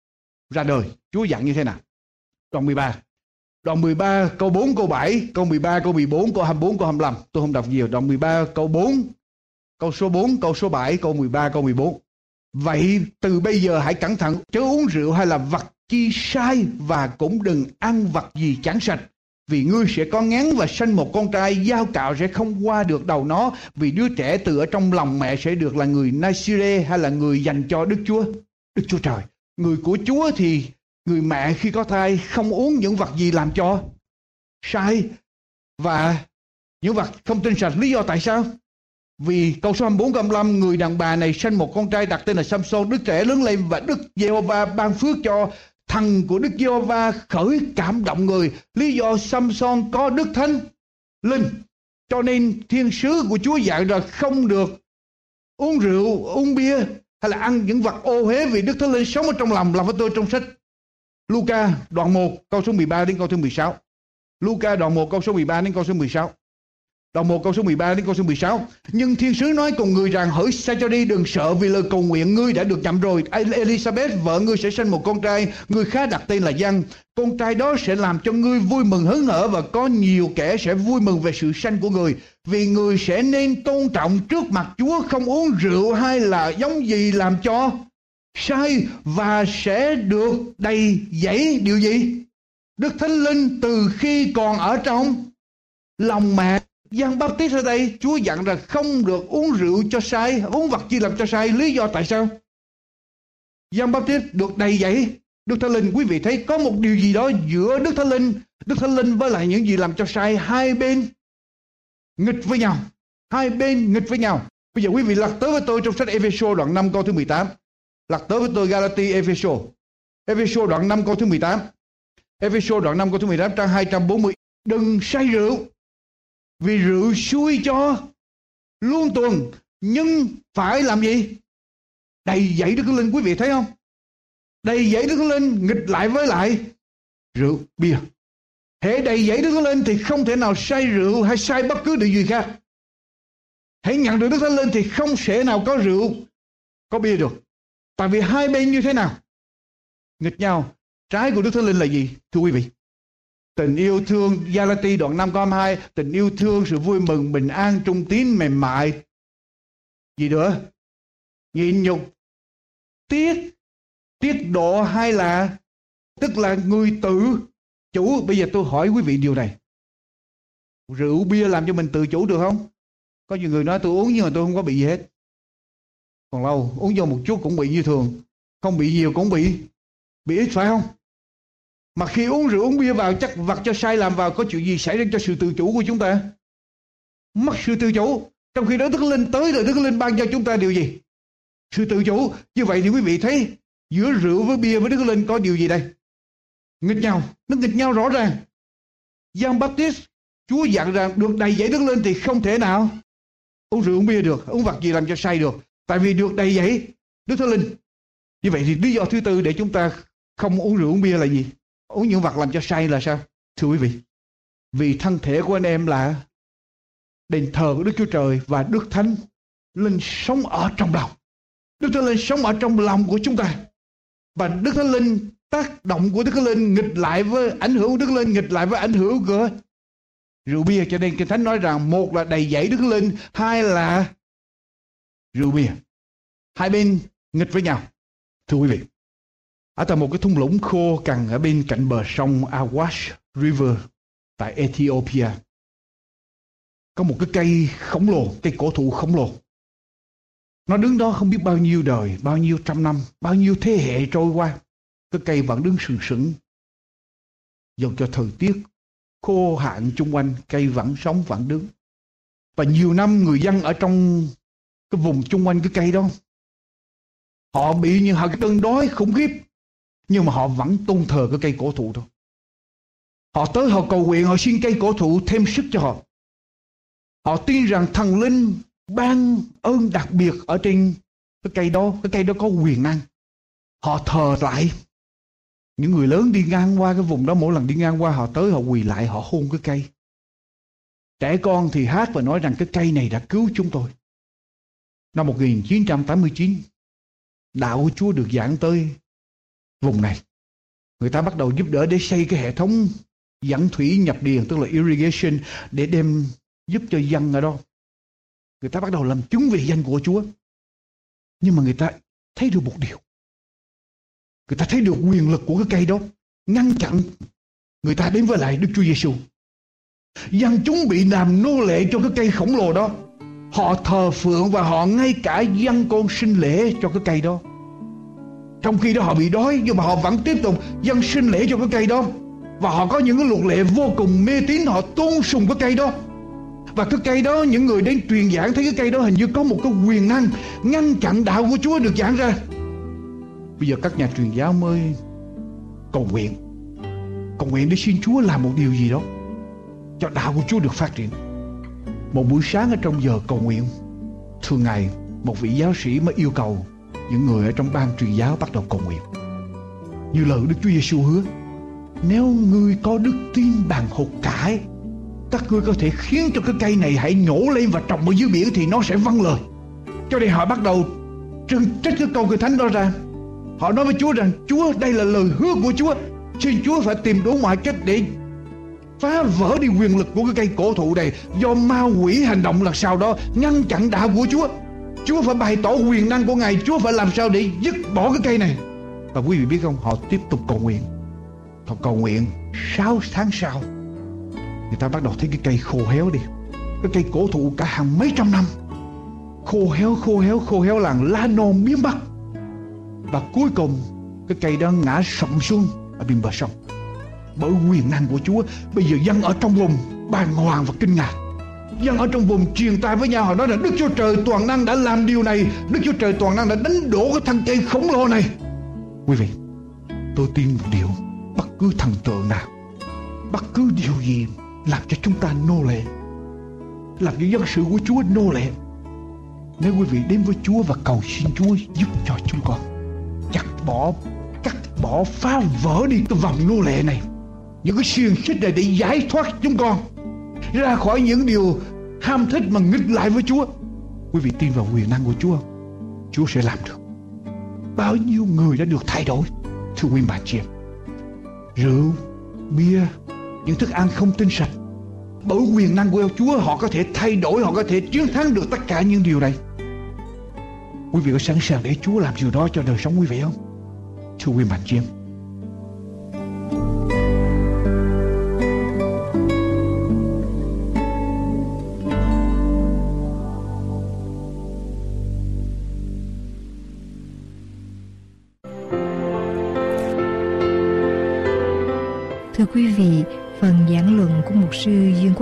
ra đời. Chúa dặn như thế nào? Đoạn 13. Đoạn 13 câu 4 câu 7, câu 13 câu 14, câu 24 câu 25. Tôi không đọc nhiều. Đoạn 13 câu 4, câu số 4, câu số 7, câu 13 câu 14. Vậy từ bây giờ hãy cẩn thận chớ uống rượu hay là vật chi sai và cũng đừng ăn vật gì chán sạch vì ngươi sẽ có ngán và sanh một con trai dao cạo sẽ không qua được đầu nó vì đứa trẻ từ ở trong lòng mẹ sẽ được là người Nasire hay là người dành cho Đức Chúa Đức Chúa Trời người của Chúa thì người mẹ khi có thai không uống những vật gì làm cho sai và những vật không tinh sạch. Lý do tại sao? Vì câu số 24 câu 25 người đàn bà này sinh một con trai đặt tên là Samson đứa trẻ lớn lên và Đức Giê-hô-va ban phước cho thần của Đức Giê-hô-va khởi cảm động người. Lý do Samson có đức thánh linh, cho nên thiên sứ của Chúa dạy là không được uống rượu, uống bia hay là ăn những vật ô uế vì Đức Thánh Linh sống ở trong lòng. Làm với tôi trong sách Luca đoạn 1 câu số 13 đến câu số 16 Luca đoạn 1 câu số 13 đến câu số 16 Đoạn 1 câu số 13 đến câu số 16. Nhưng thiên sứ nói cùng người rằng hỡi sai cho đi đừng sợ vì lời cầu nguyện ngươi đã được nhậm rồi. Elizabeth vợ ngươi sẽ sinh một con trai, Ngươi khá đặt tên là Giăng. Con trai đó sẽ làm cho ngươi vui mừng hớn hở và có nhiều kẻ sẽ vui mừng về sự sanh của người. Vì người sẽ nên tôn trọng trước mặt Chúa không uống rượu hay là giống gì làm cho sai và sẽ được đầy dẫy điều gì? Đức Thánh Linh từ khi còn ở trong lòng mẹ, Giăng Tít ở đây, Chúa dặn rằng không được uống rượu cho sai, Uống vật chi làm cho sai. Lý do tại sao? Giăng Tít được đầy dẫy. Đức Thánh Linh, quý vị thấy có một điều gì đó giữa Đức Thánh Linh, Đức Thánh Linh với lại những gì làm cho sai. Hai bên nghịch với nhau. Hai bên nghịch với nhau. Bây giờ quý vị lật tới với tôi trong sách Ephesos đoạn 5 câu thứ 18 Lật tới với tôi Galati Ephesos Ephesos đoạn 5 câu thứ 18 Ephesos đoạn 5 câu thứ 18 trang 240 Đừng say rượu, vì rượu xui cho luôn tuần, nhưng phải làm gì? Đầy dẫy đức linh, quý vị thấy không? Đầy dẫy đức linh, nghịch lại với lại rượu bia. Hễ đầy dẫy đức linh thì không thể nào say rượu hay say bất cứ điều gì khác. Hãy nhận được đức thánh linh thì không thể nào có rượu, có bia được tại vì hai bên như thế nào? Nghịch nhau. Trái của đức thánh linh là gì, thưa quý vị? Tình yêu thương Galati đoạn 5 câu 2 Tình yêu thương, sự vui mừng, bình an, trung tín, mềm mại. Gì nữa? Nhịn nhục. Tiết. Tiết độ hay là? Tức là người tự. Chủ, Bây giờ tôi hỏi quý vị điều này. Rượu bia làm cho mình tự chủ được không? Có nhiều người nói tôi uống nhưng mà tôi không có bị gì hết. Còn lâu uống vô một chút cũng bị như thường Không bị nhiều cũng bị Bị ít phải không mà khi uống rượu uống bia vào chắc vật cho sai làm vào có chuyện gì xảy ra cho sự tự chủ của chúng ta? Mất sự tự chủ. Trong khi đó Đức Linh tới rồi Đức Linh ban cho chúng ta điều gì? Sự tự chủ. Như vậy thì quý vị thấy giữa rượu với bia với Đức Linh có điều gì đây? Nghịch nhau. Nó nghịch nhau rõ ràng. Giang Baptist Chúa dặn rằng được đầy dạy Đức Linh thì không thể nào uống rượu uống bia được, uống vật gì làm cho say được. Tại vì được đầy dẫy Đức Thánh Linh. Như vậy thì lý do thứ tư để chúng ta không uống rượu uống bia là gì? uống những vật làm cho say là sao thưa quý vị vì thân thể của anh em là đền thờ của Đức Chúa Trời và Đức Thánh Linh sống ở trong lòng. Đức Thánh Linh sống ở trong lòng của chúng ta. Và Đức Thánh Linh tác động của Đức Thánh Linh nghịch lại với ảnh hưởng của Đức Thánh Linh nghịch lại với ảnh hưởng của rượu bia cho nên Kinh Thánh nói rằng một là đầy dẫy Đức Thánh Linh, hai là rượu bia. Hai bên nghịch với nhau. Thưa quý vị, ở tại một cái thung lũng khô cằn ở bên cạnh bờ sông Awash River tại Ethiopia. Có một cái cây khổng lồ, cây cổ thụ khổng lồ. Nó đứng đó không biết bao nhiêu đời, bao nhiêu trăm năm, bao nhiêu thế hệ trôi qua. Cái cây vẫn đứng sừng sững. dù cho thời tiết khô hạn chung quanh, cây vẫn sống, vẫn đứng. Và nhiều năm người dân ở trong cái vùng chung quanh cái cây đó họ bị như họ cơn đói khủng khiếp nhưng mà họ vẫn tôn thờ cái cây cổ thụ thôi. Họ tới họ cầu nguyện, họ xin cây cổ thụ thêm sức cho họ. Họ tin rằng thần linh ban ơn đặc biệt ở trên cái cây đó, cái cây đó có quyền năng. Họ thờ lại. Những người lớn đi ngang qua cái vùng đó mỗi lần đi ngang qua họ tới họ quỳ lại họ hôn cái cây. Trẻ con thì hát và nói rằng cái cây này đã cứu chúng tôi. Năm 1989, đạo Chúa được giảng tới vùng này. Người ta bắt đầu giúp đỡ để xây cái hệ thống dẫn thủy nhập điền tức là irrigation để đem giúp cho dân ở đó. Người ta bắt đầu làm chứng về danh của Chúa. Nhưng mà người ta thấy được một điều. Người ta thấy được quyền lực của cái cây đó ngăn chặn người ta đến với lại Đức Chúa Giêsu. Dân chúng bị làm nô lệ cho cái cây khổng lồ đó. Họ thờ phượng và họ ngay cả dân con sinh lễ cho cái cây đó. Trong khi đó họ bị đói, nhưng mà họ vẫn tiếp tục dân sinh lễ cho cái cây đó. Và họ có những cái luật lệ vô cùng mê tín, họ tôn sùng cái cây đó. Và cái cây đó, những người đến truyền giảng thấy cái cây đó hình như có một cái quyền năng ngăn chặn đạo của Chúa được giảng ra. Bây giờ các nhà truyền giáo mới cầu nguyện. Cầu nguyện để xin Chúa làm một điều gì đó cho đạo của Chúa được phát triển. Một buổi sáng ở trong giờ cầu nguyện, thường ngày một vị giáo sĩ mới yêu cầu những người ở trong ban truyền giáo bắt đầu cầu nguyện. Như lời Đức Chúa Giêsu hứa, nếu ngươi có đức tin bằng hột cải, các ngươi có thể khiến cho cái cây này hãy nhổ lên và trồng ở dưới biển thì nó sẽ vâng lời. Cho nên họ bắt đầu trừng trách cái câu người thánh đó ra. Họ nói với Chúa rằng Chúa đây là lời hứa của Chúa. Xin Chúa phải tìm đủ mọi cách để phá vỡ đi quyền lực của cái cây cổ thụ này. Do ma quỷ hành động là sao đó, ngăn chặn đạo của Chúa. Chúa phải bày tỏ quyền năng của Ngài. Chúa phải làm sao để dứt bỏ cái cây này? Và quý vị biết không, Họ tiếp tục cầu nguyện. Họ cầu nguyện 6 tháng sau, Người ta bắt đầu thấy cái cây khô héo đi. Cái cây cổ thụ cả hàng mấy trăm năm. Khô héo khô héo khô héo làng lá non biến mất Và cuối cùng, Cái cây đó ngã sọng xuống Ở bên bờ sông. Bởi quyền năng của Chúa. Bây giờ dân ở trong vùng bàng hoàng và kinh ngạc. Dân ở trong vùng truyền tai với nhau, họ nói là Đức Chúa Trời toàn năng đã làm điều này. Đức Chúa Trời toàn năng đã đánh đổ cái thân cây khổng lồ này. Quý vị, Tôi tin một điều. Bất cứ thần tượng nào, Bất cứ điều gì làm cho chúng ta nô lệ, Làm cho dân sự của Chúa nô lệ, Nếu quý vị đến với Chúa và cầu xin Chúa giúp cho chúng con Chặt bỏ Cắt bỏ phá vỡ đi cái vòng nô lệ này. Những cái xiềng xích này để giải thoát chúng con ra khỏi những điều ham thích mà nghịch lại với Chúa. Quý vị tin vào quyền năng của Chúa không? Chúa sẽ làm được. Bao nhiêu người đã được thay đổi, thưa quý bà chị em. Rượu, bia, những thức ăn không tinh sạch. Bởi quyền năng của Chúa họ có thể thay đổi, họ có thể chiến thắng được tất cả những điều này. Quý vị có sẵn sàng để Chúa làm điều đó cho đời sống quý vị không? Thưa quý bà chị em.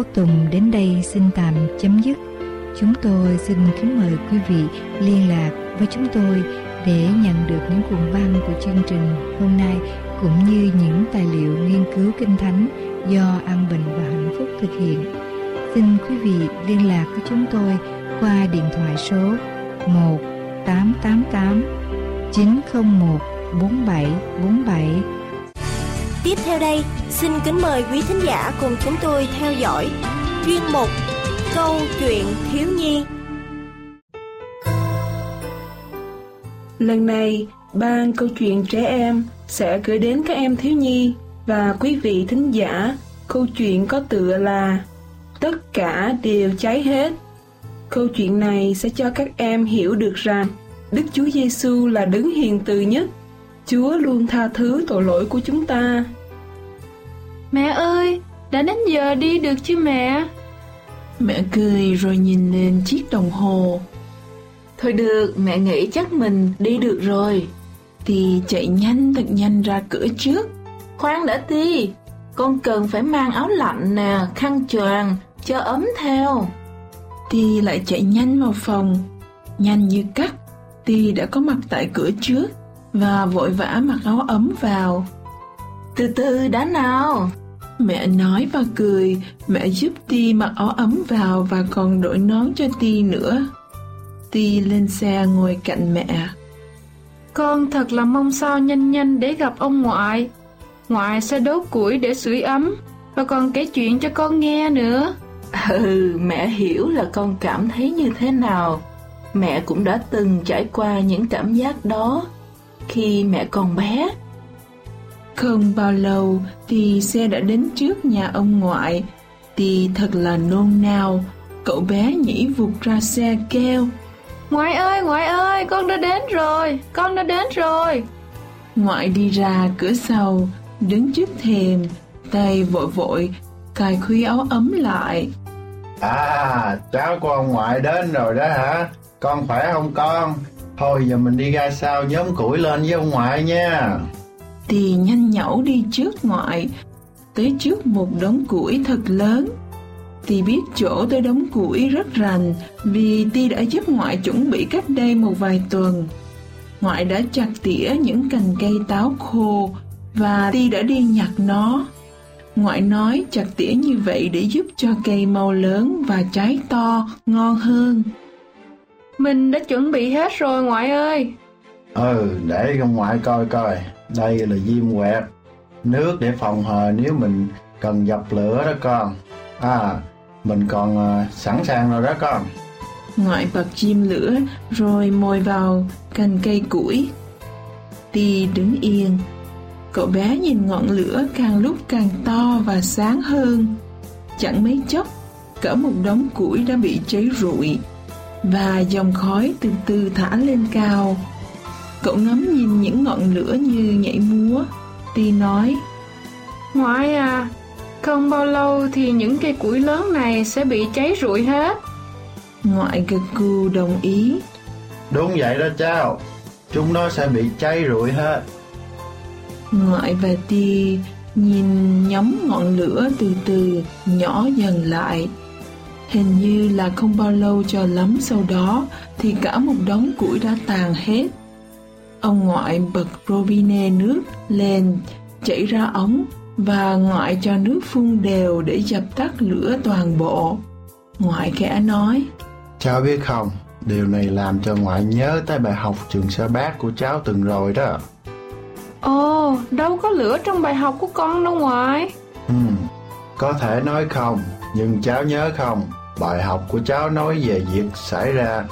Quốc Tùng đến đây xin tạm chấm dứt. Chúng tôi xin kính mời quý vị liên lạc với chúng tôi để nhận được những cuộn băng của chương trình hôm nay cũng như những tài liệu nghiên cứu kinh thánh do An Bình và Hạnh Phúc thực hiện. Xin quý vị liên lạc với chúng tôi qua điện thoại số 1 888 901 4747 Tiếp theo đây, xin kính mời quý thính giả cùng chúng tôi theo dõi chuyên mục Câu chuyện thiếu nhi. Lần này, ban câu chuyện trẻ em sẽ gửi đến các em thiếu nhi và quý vị thính giả câu chuyện có tựa là Tất cả đều cháy hết. Câu chuyện này sẽ cho các em hiểu được rằng Đức Chúa Giêsu là đứng hiền từ nhất Chúa luôn tha thứ tội lỗi của chúng ta. Mẹ ơi, đã đến giờ đi được chứ mẹ? Mẹ cười rồi nhìn lên chiếc đồng hồ. Thôi được, mẹ nghĩ chắc mình đi được rồi. Thì chạy nhanh thật nhanh ra cửa trước. Khoan đã Ti, con cần phải mang áo lạnh nè, khăn choàng, cho ấm theo. Ti lại chạy nhanh vào phòng. Nhanh như cắt, Ti đã có mặt tại cửa trước và vội vã mặc áo ấm vào. Từ từ đã nào. Mẹ nói và cười, mẹ giúp Ti mặc áo ấm vào và còn đội nón cho Ti nữa. Ti lên xe ngồi cạnh mẹ. Con thật là mong sao nhanh nhanh để gặp ông ngoại. ngoại sẽ đốt củi để sưởi ấm và còn kể chuyện cho con nghe nữa. Ừ, mẹ hiểu là con cảm thấy như thế nào. Mẹ cũng đã từng trải qua những cảm giác đó khi mẹ còn bé. Không bao lâu thì xe đã đến trước nhà ông ngoại. Thì thật là nôn nao, cậu bé nhảy vụt ra xe kêu. Ngoại ơi, ngoại ơi, con đã đến rồi, con đã đến rồi. Ngoại đi ra cửa sau, đứng trước thềm, tay vội vội, cài khuy áo ấm lại. À, cháu của ông ngoại đến rồi đó hả? Con khỏe không con? Thôi giờ mình đi ra sau nhóm củi lên với ông ngoại nha. Tì nhanh nhẩu đi trước ngoại, tới trước một đống củi thật lớn. Tì biết chỗ tới đống củi rất rành vì Ti đã giúp ngoại chuẩn bị cách đây một vài tuần. Ngoại đã chặt tỉa những cành cây táo khô và Ti đã đi nhặt nó. Ngoại nói chặt tỉa như vậy để giúp cho cây mau lớn và trái to, ngon hơn. Mình đã chuẩn bị hết rồi ngoại ơi. Ừ, để ông ngoại coi coi. Đây là diêm quẹt, nước để phòng hờ nếu mình cần dập lửa đó con. À, mình còn uh, sẵn sàng rồi đó con. Ngoại bật chim lửa rồi mồi vào cành cây củi. Ti đứng yên. Cậu bé nhìn ngọn lửa càng lúc càng to và sáng hơn. Chẳng mấy chốc, cỡ một đống củi đã bị cháy rụi và dòng khói từ từ thả lên cao. Cậu ngắm nhìn những ngọn lửa như nhảy múa. Ti nói, Ngoại à, không bao lâu thì những cây củi lớn này sẽ bị cháy rụi hết. Ngoại gật gù đồng ý. Đúng vậy đó cháu, chúng nó sẽ bị cháy rụi hết. Ngoại và Ti nhìn nhóm ngọn lửa từ từ nhỏ dần lại. Hình như là không bao lâu cho lắm sau đó thì cả một đống củi đã tàn hết. Ông ngoại bật robine nước lên, chảy ra ống và ngoại cho nước phun đều để dập tắt lửa toàn bộ. Ngoại khẽ nói, Cháu biết không, điều này làm cho ngoại nhớ tới bài học trường sơ bát của cháu từng rồi đó. Ồ, đâu có lửa trong bài học của con đâu ngoại. Ừ, có thể nói không, nhưng cháu nhớ không, bài học của cháu nói về việc xảy ra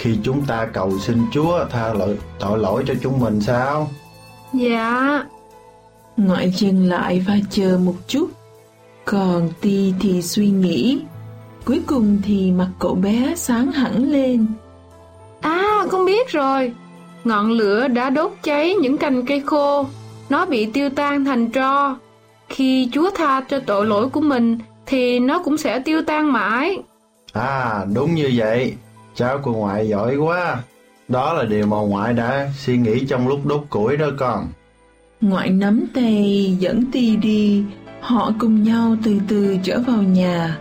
khi chúng ta cầu xin Chúa tha lỗi tội lỗi cho chúng mình sao? Dạ. Ngoại dừng lại và chờ một chút. Còn Ti thì suy nghĩ. Cuối cùng thì mặt cậu bé sáng hẳn lên. À, con biết rồi. Ngọn lửa đã đốt cháy những cành cây khô. Nó bị tiêu tan thành tro. Khi Chúa tha cho tội lỗi của mình thì nó cũng sẽ tiêu tan mãi. À, đúng như vậy. Cháu của ngoại giỏi quá. Đó là điều mà ngoại đã suy nghĩ trong lúc đốt củi đó con. Ngoại nắm tay dẫn Ti đi, họ cùng nhau từ từ trở vào nhà.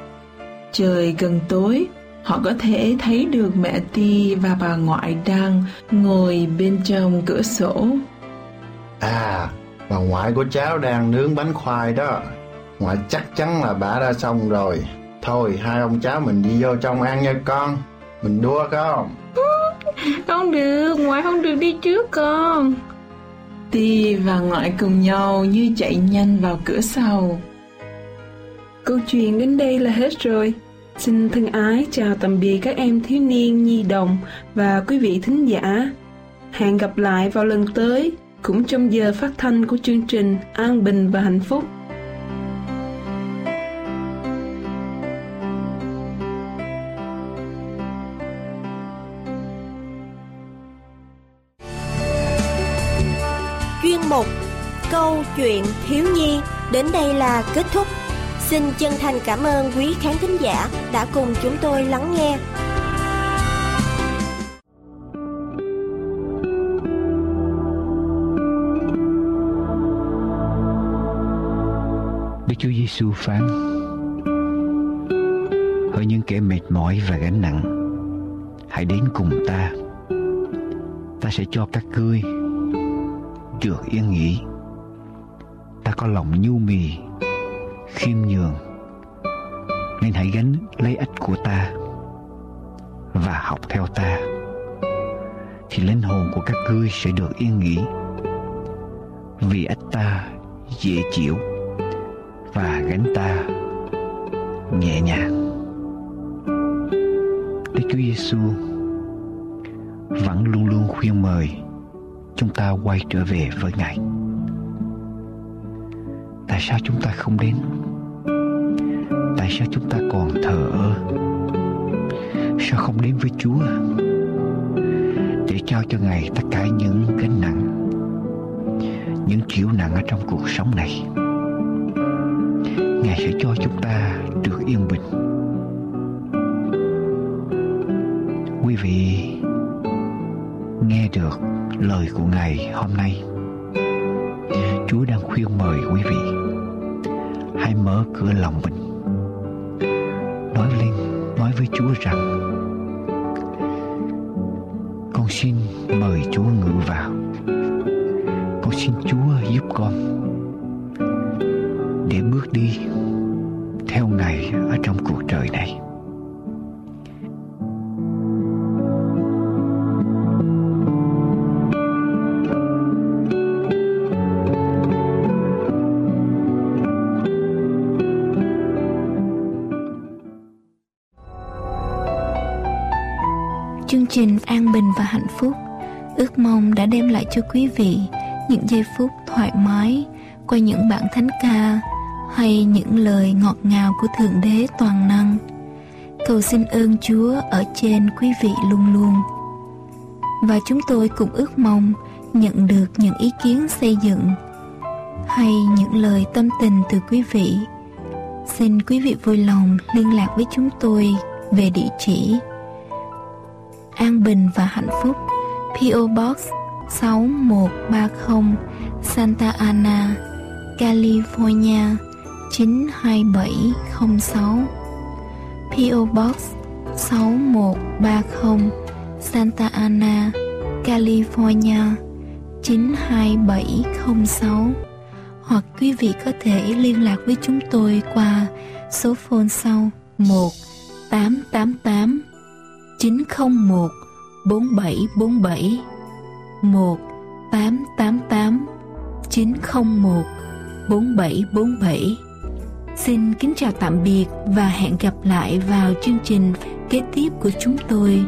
Trời gần tối, họ có thể thấy được mẹ Ti và bà ngoại đang ngồi bên trong cửa sổ. À, bà ngoại của cháu đang nướng bánh khoai đó. Ngoại chắc chắn là bà đã xong rồi. Thôi, hai ông cháu mình đi vô trong ăn nha con. Mình đua không? Không được, ngoại không được đi trước con. Ti và ngoại cùng nhau như chạy nhanh vào cửa sau. Câu chuyện đến đây là hết rồi. Xin thân ái chào tạm biệt các em thiếu niên nhi đồng và quý vị thính giả. Hẹn gặp lại vào lần tới, cũng trong giờ phát thanh của chương trình An Bình và Hạnh Phúc. Mục Câu chuyện thiếu nhi đến đây là kết thúc. Xin chân thành cảm ơn quý khán thính giả đã cùng chúng tôi lắng nghe. Đức Chúa Giêsu phán: Hỡi những kẻ mệt mỏi và gánh nặng, hãy đến cùng ta. Ta sẽ cho các ngươi được yên nghỉ. Ta có lòng nhu mì, khiêm nhường, nên hãy gánh lấy ích của ta và học theo ta thì linh hồn của các ngươi sẽ được yên nghỉ vì ích ta dễ chịu và gánh ta nhẹ nhàng Đức Chúa Giêsu vẫn luôn luôn khuyên mời chúng ta quay trở về với Ngài. Tại sao chúng ta không đến? Tại sao chúng ta còn thờ ơ? Sao không đến với Chúa? Để trao cho Ngài tất cả những gánh nặng, những chịu nặng ở trong cuộc sống này. Ngài sẽ cho chúng ta được yên bình. Quý vị nghe được lời của Ngài hôm nay. Chúa đang khuyên mời quý vị hãy mở cửa lòng mình. Nói lên, nói với Chúa rằng con xin mời Chúa ngự vào. Con xin Chúa giúp con để bước đi theo Ngài ở trong cuộc đời này. Bình và Hạnh Phúc ước mong đã đem lại cho quý vị những giây phút thoải mái qua những bản thánh ca hay những lời ngọt ngào của Thượng Đế Toàn Năng. Cầu xin ơn Chúa ở trên quý vị luôn luôn. Và chúng tôi cũng ước mong nhận được những ý kiến xây dựng hay những lời tâm tình từ quý vị. Xin quý vị vui lòng liên lạc với chúng tôi về địa chỉ An Bình và Hạnh Phúc P.O. Box 6130 Santa Ana, California 92706 P.O. Box 6130 Santa Ana, California 92706 hoặc quý vị có thể liên lạc với chúng tôi qua số phone sau 1 888 901 4747 1 888 901 4747 Xin kính chào tạm biệt và hẹn gặp lại vào chương trình kế tiếp của chúng tôi.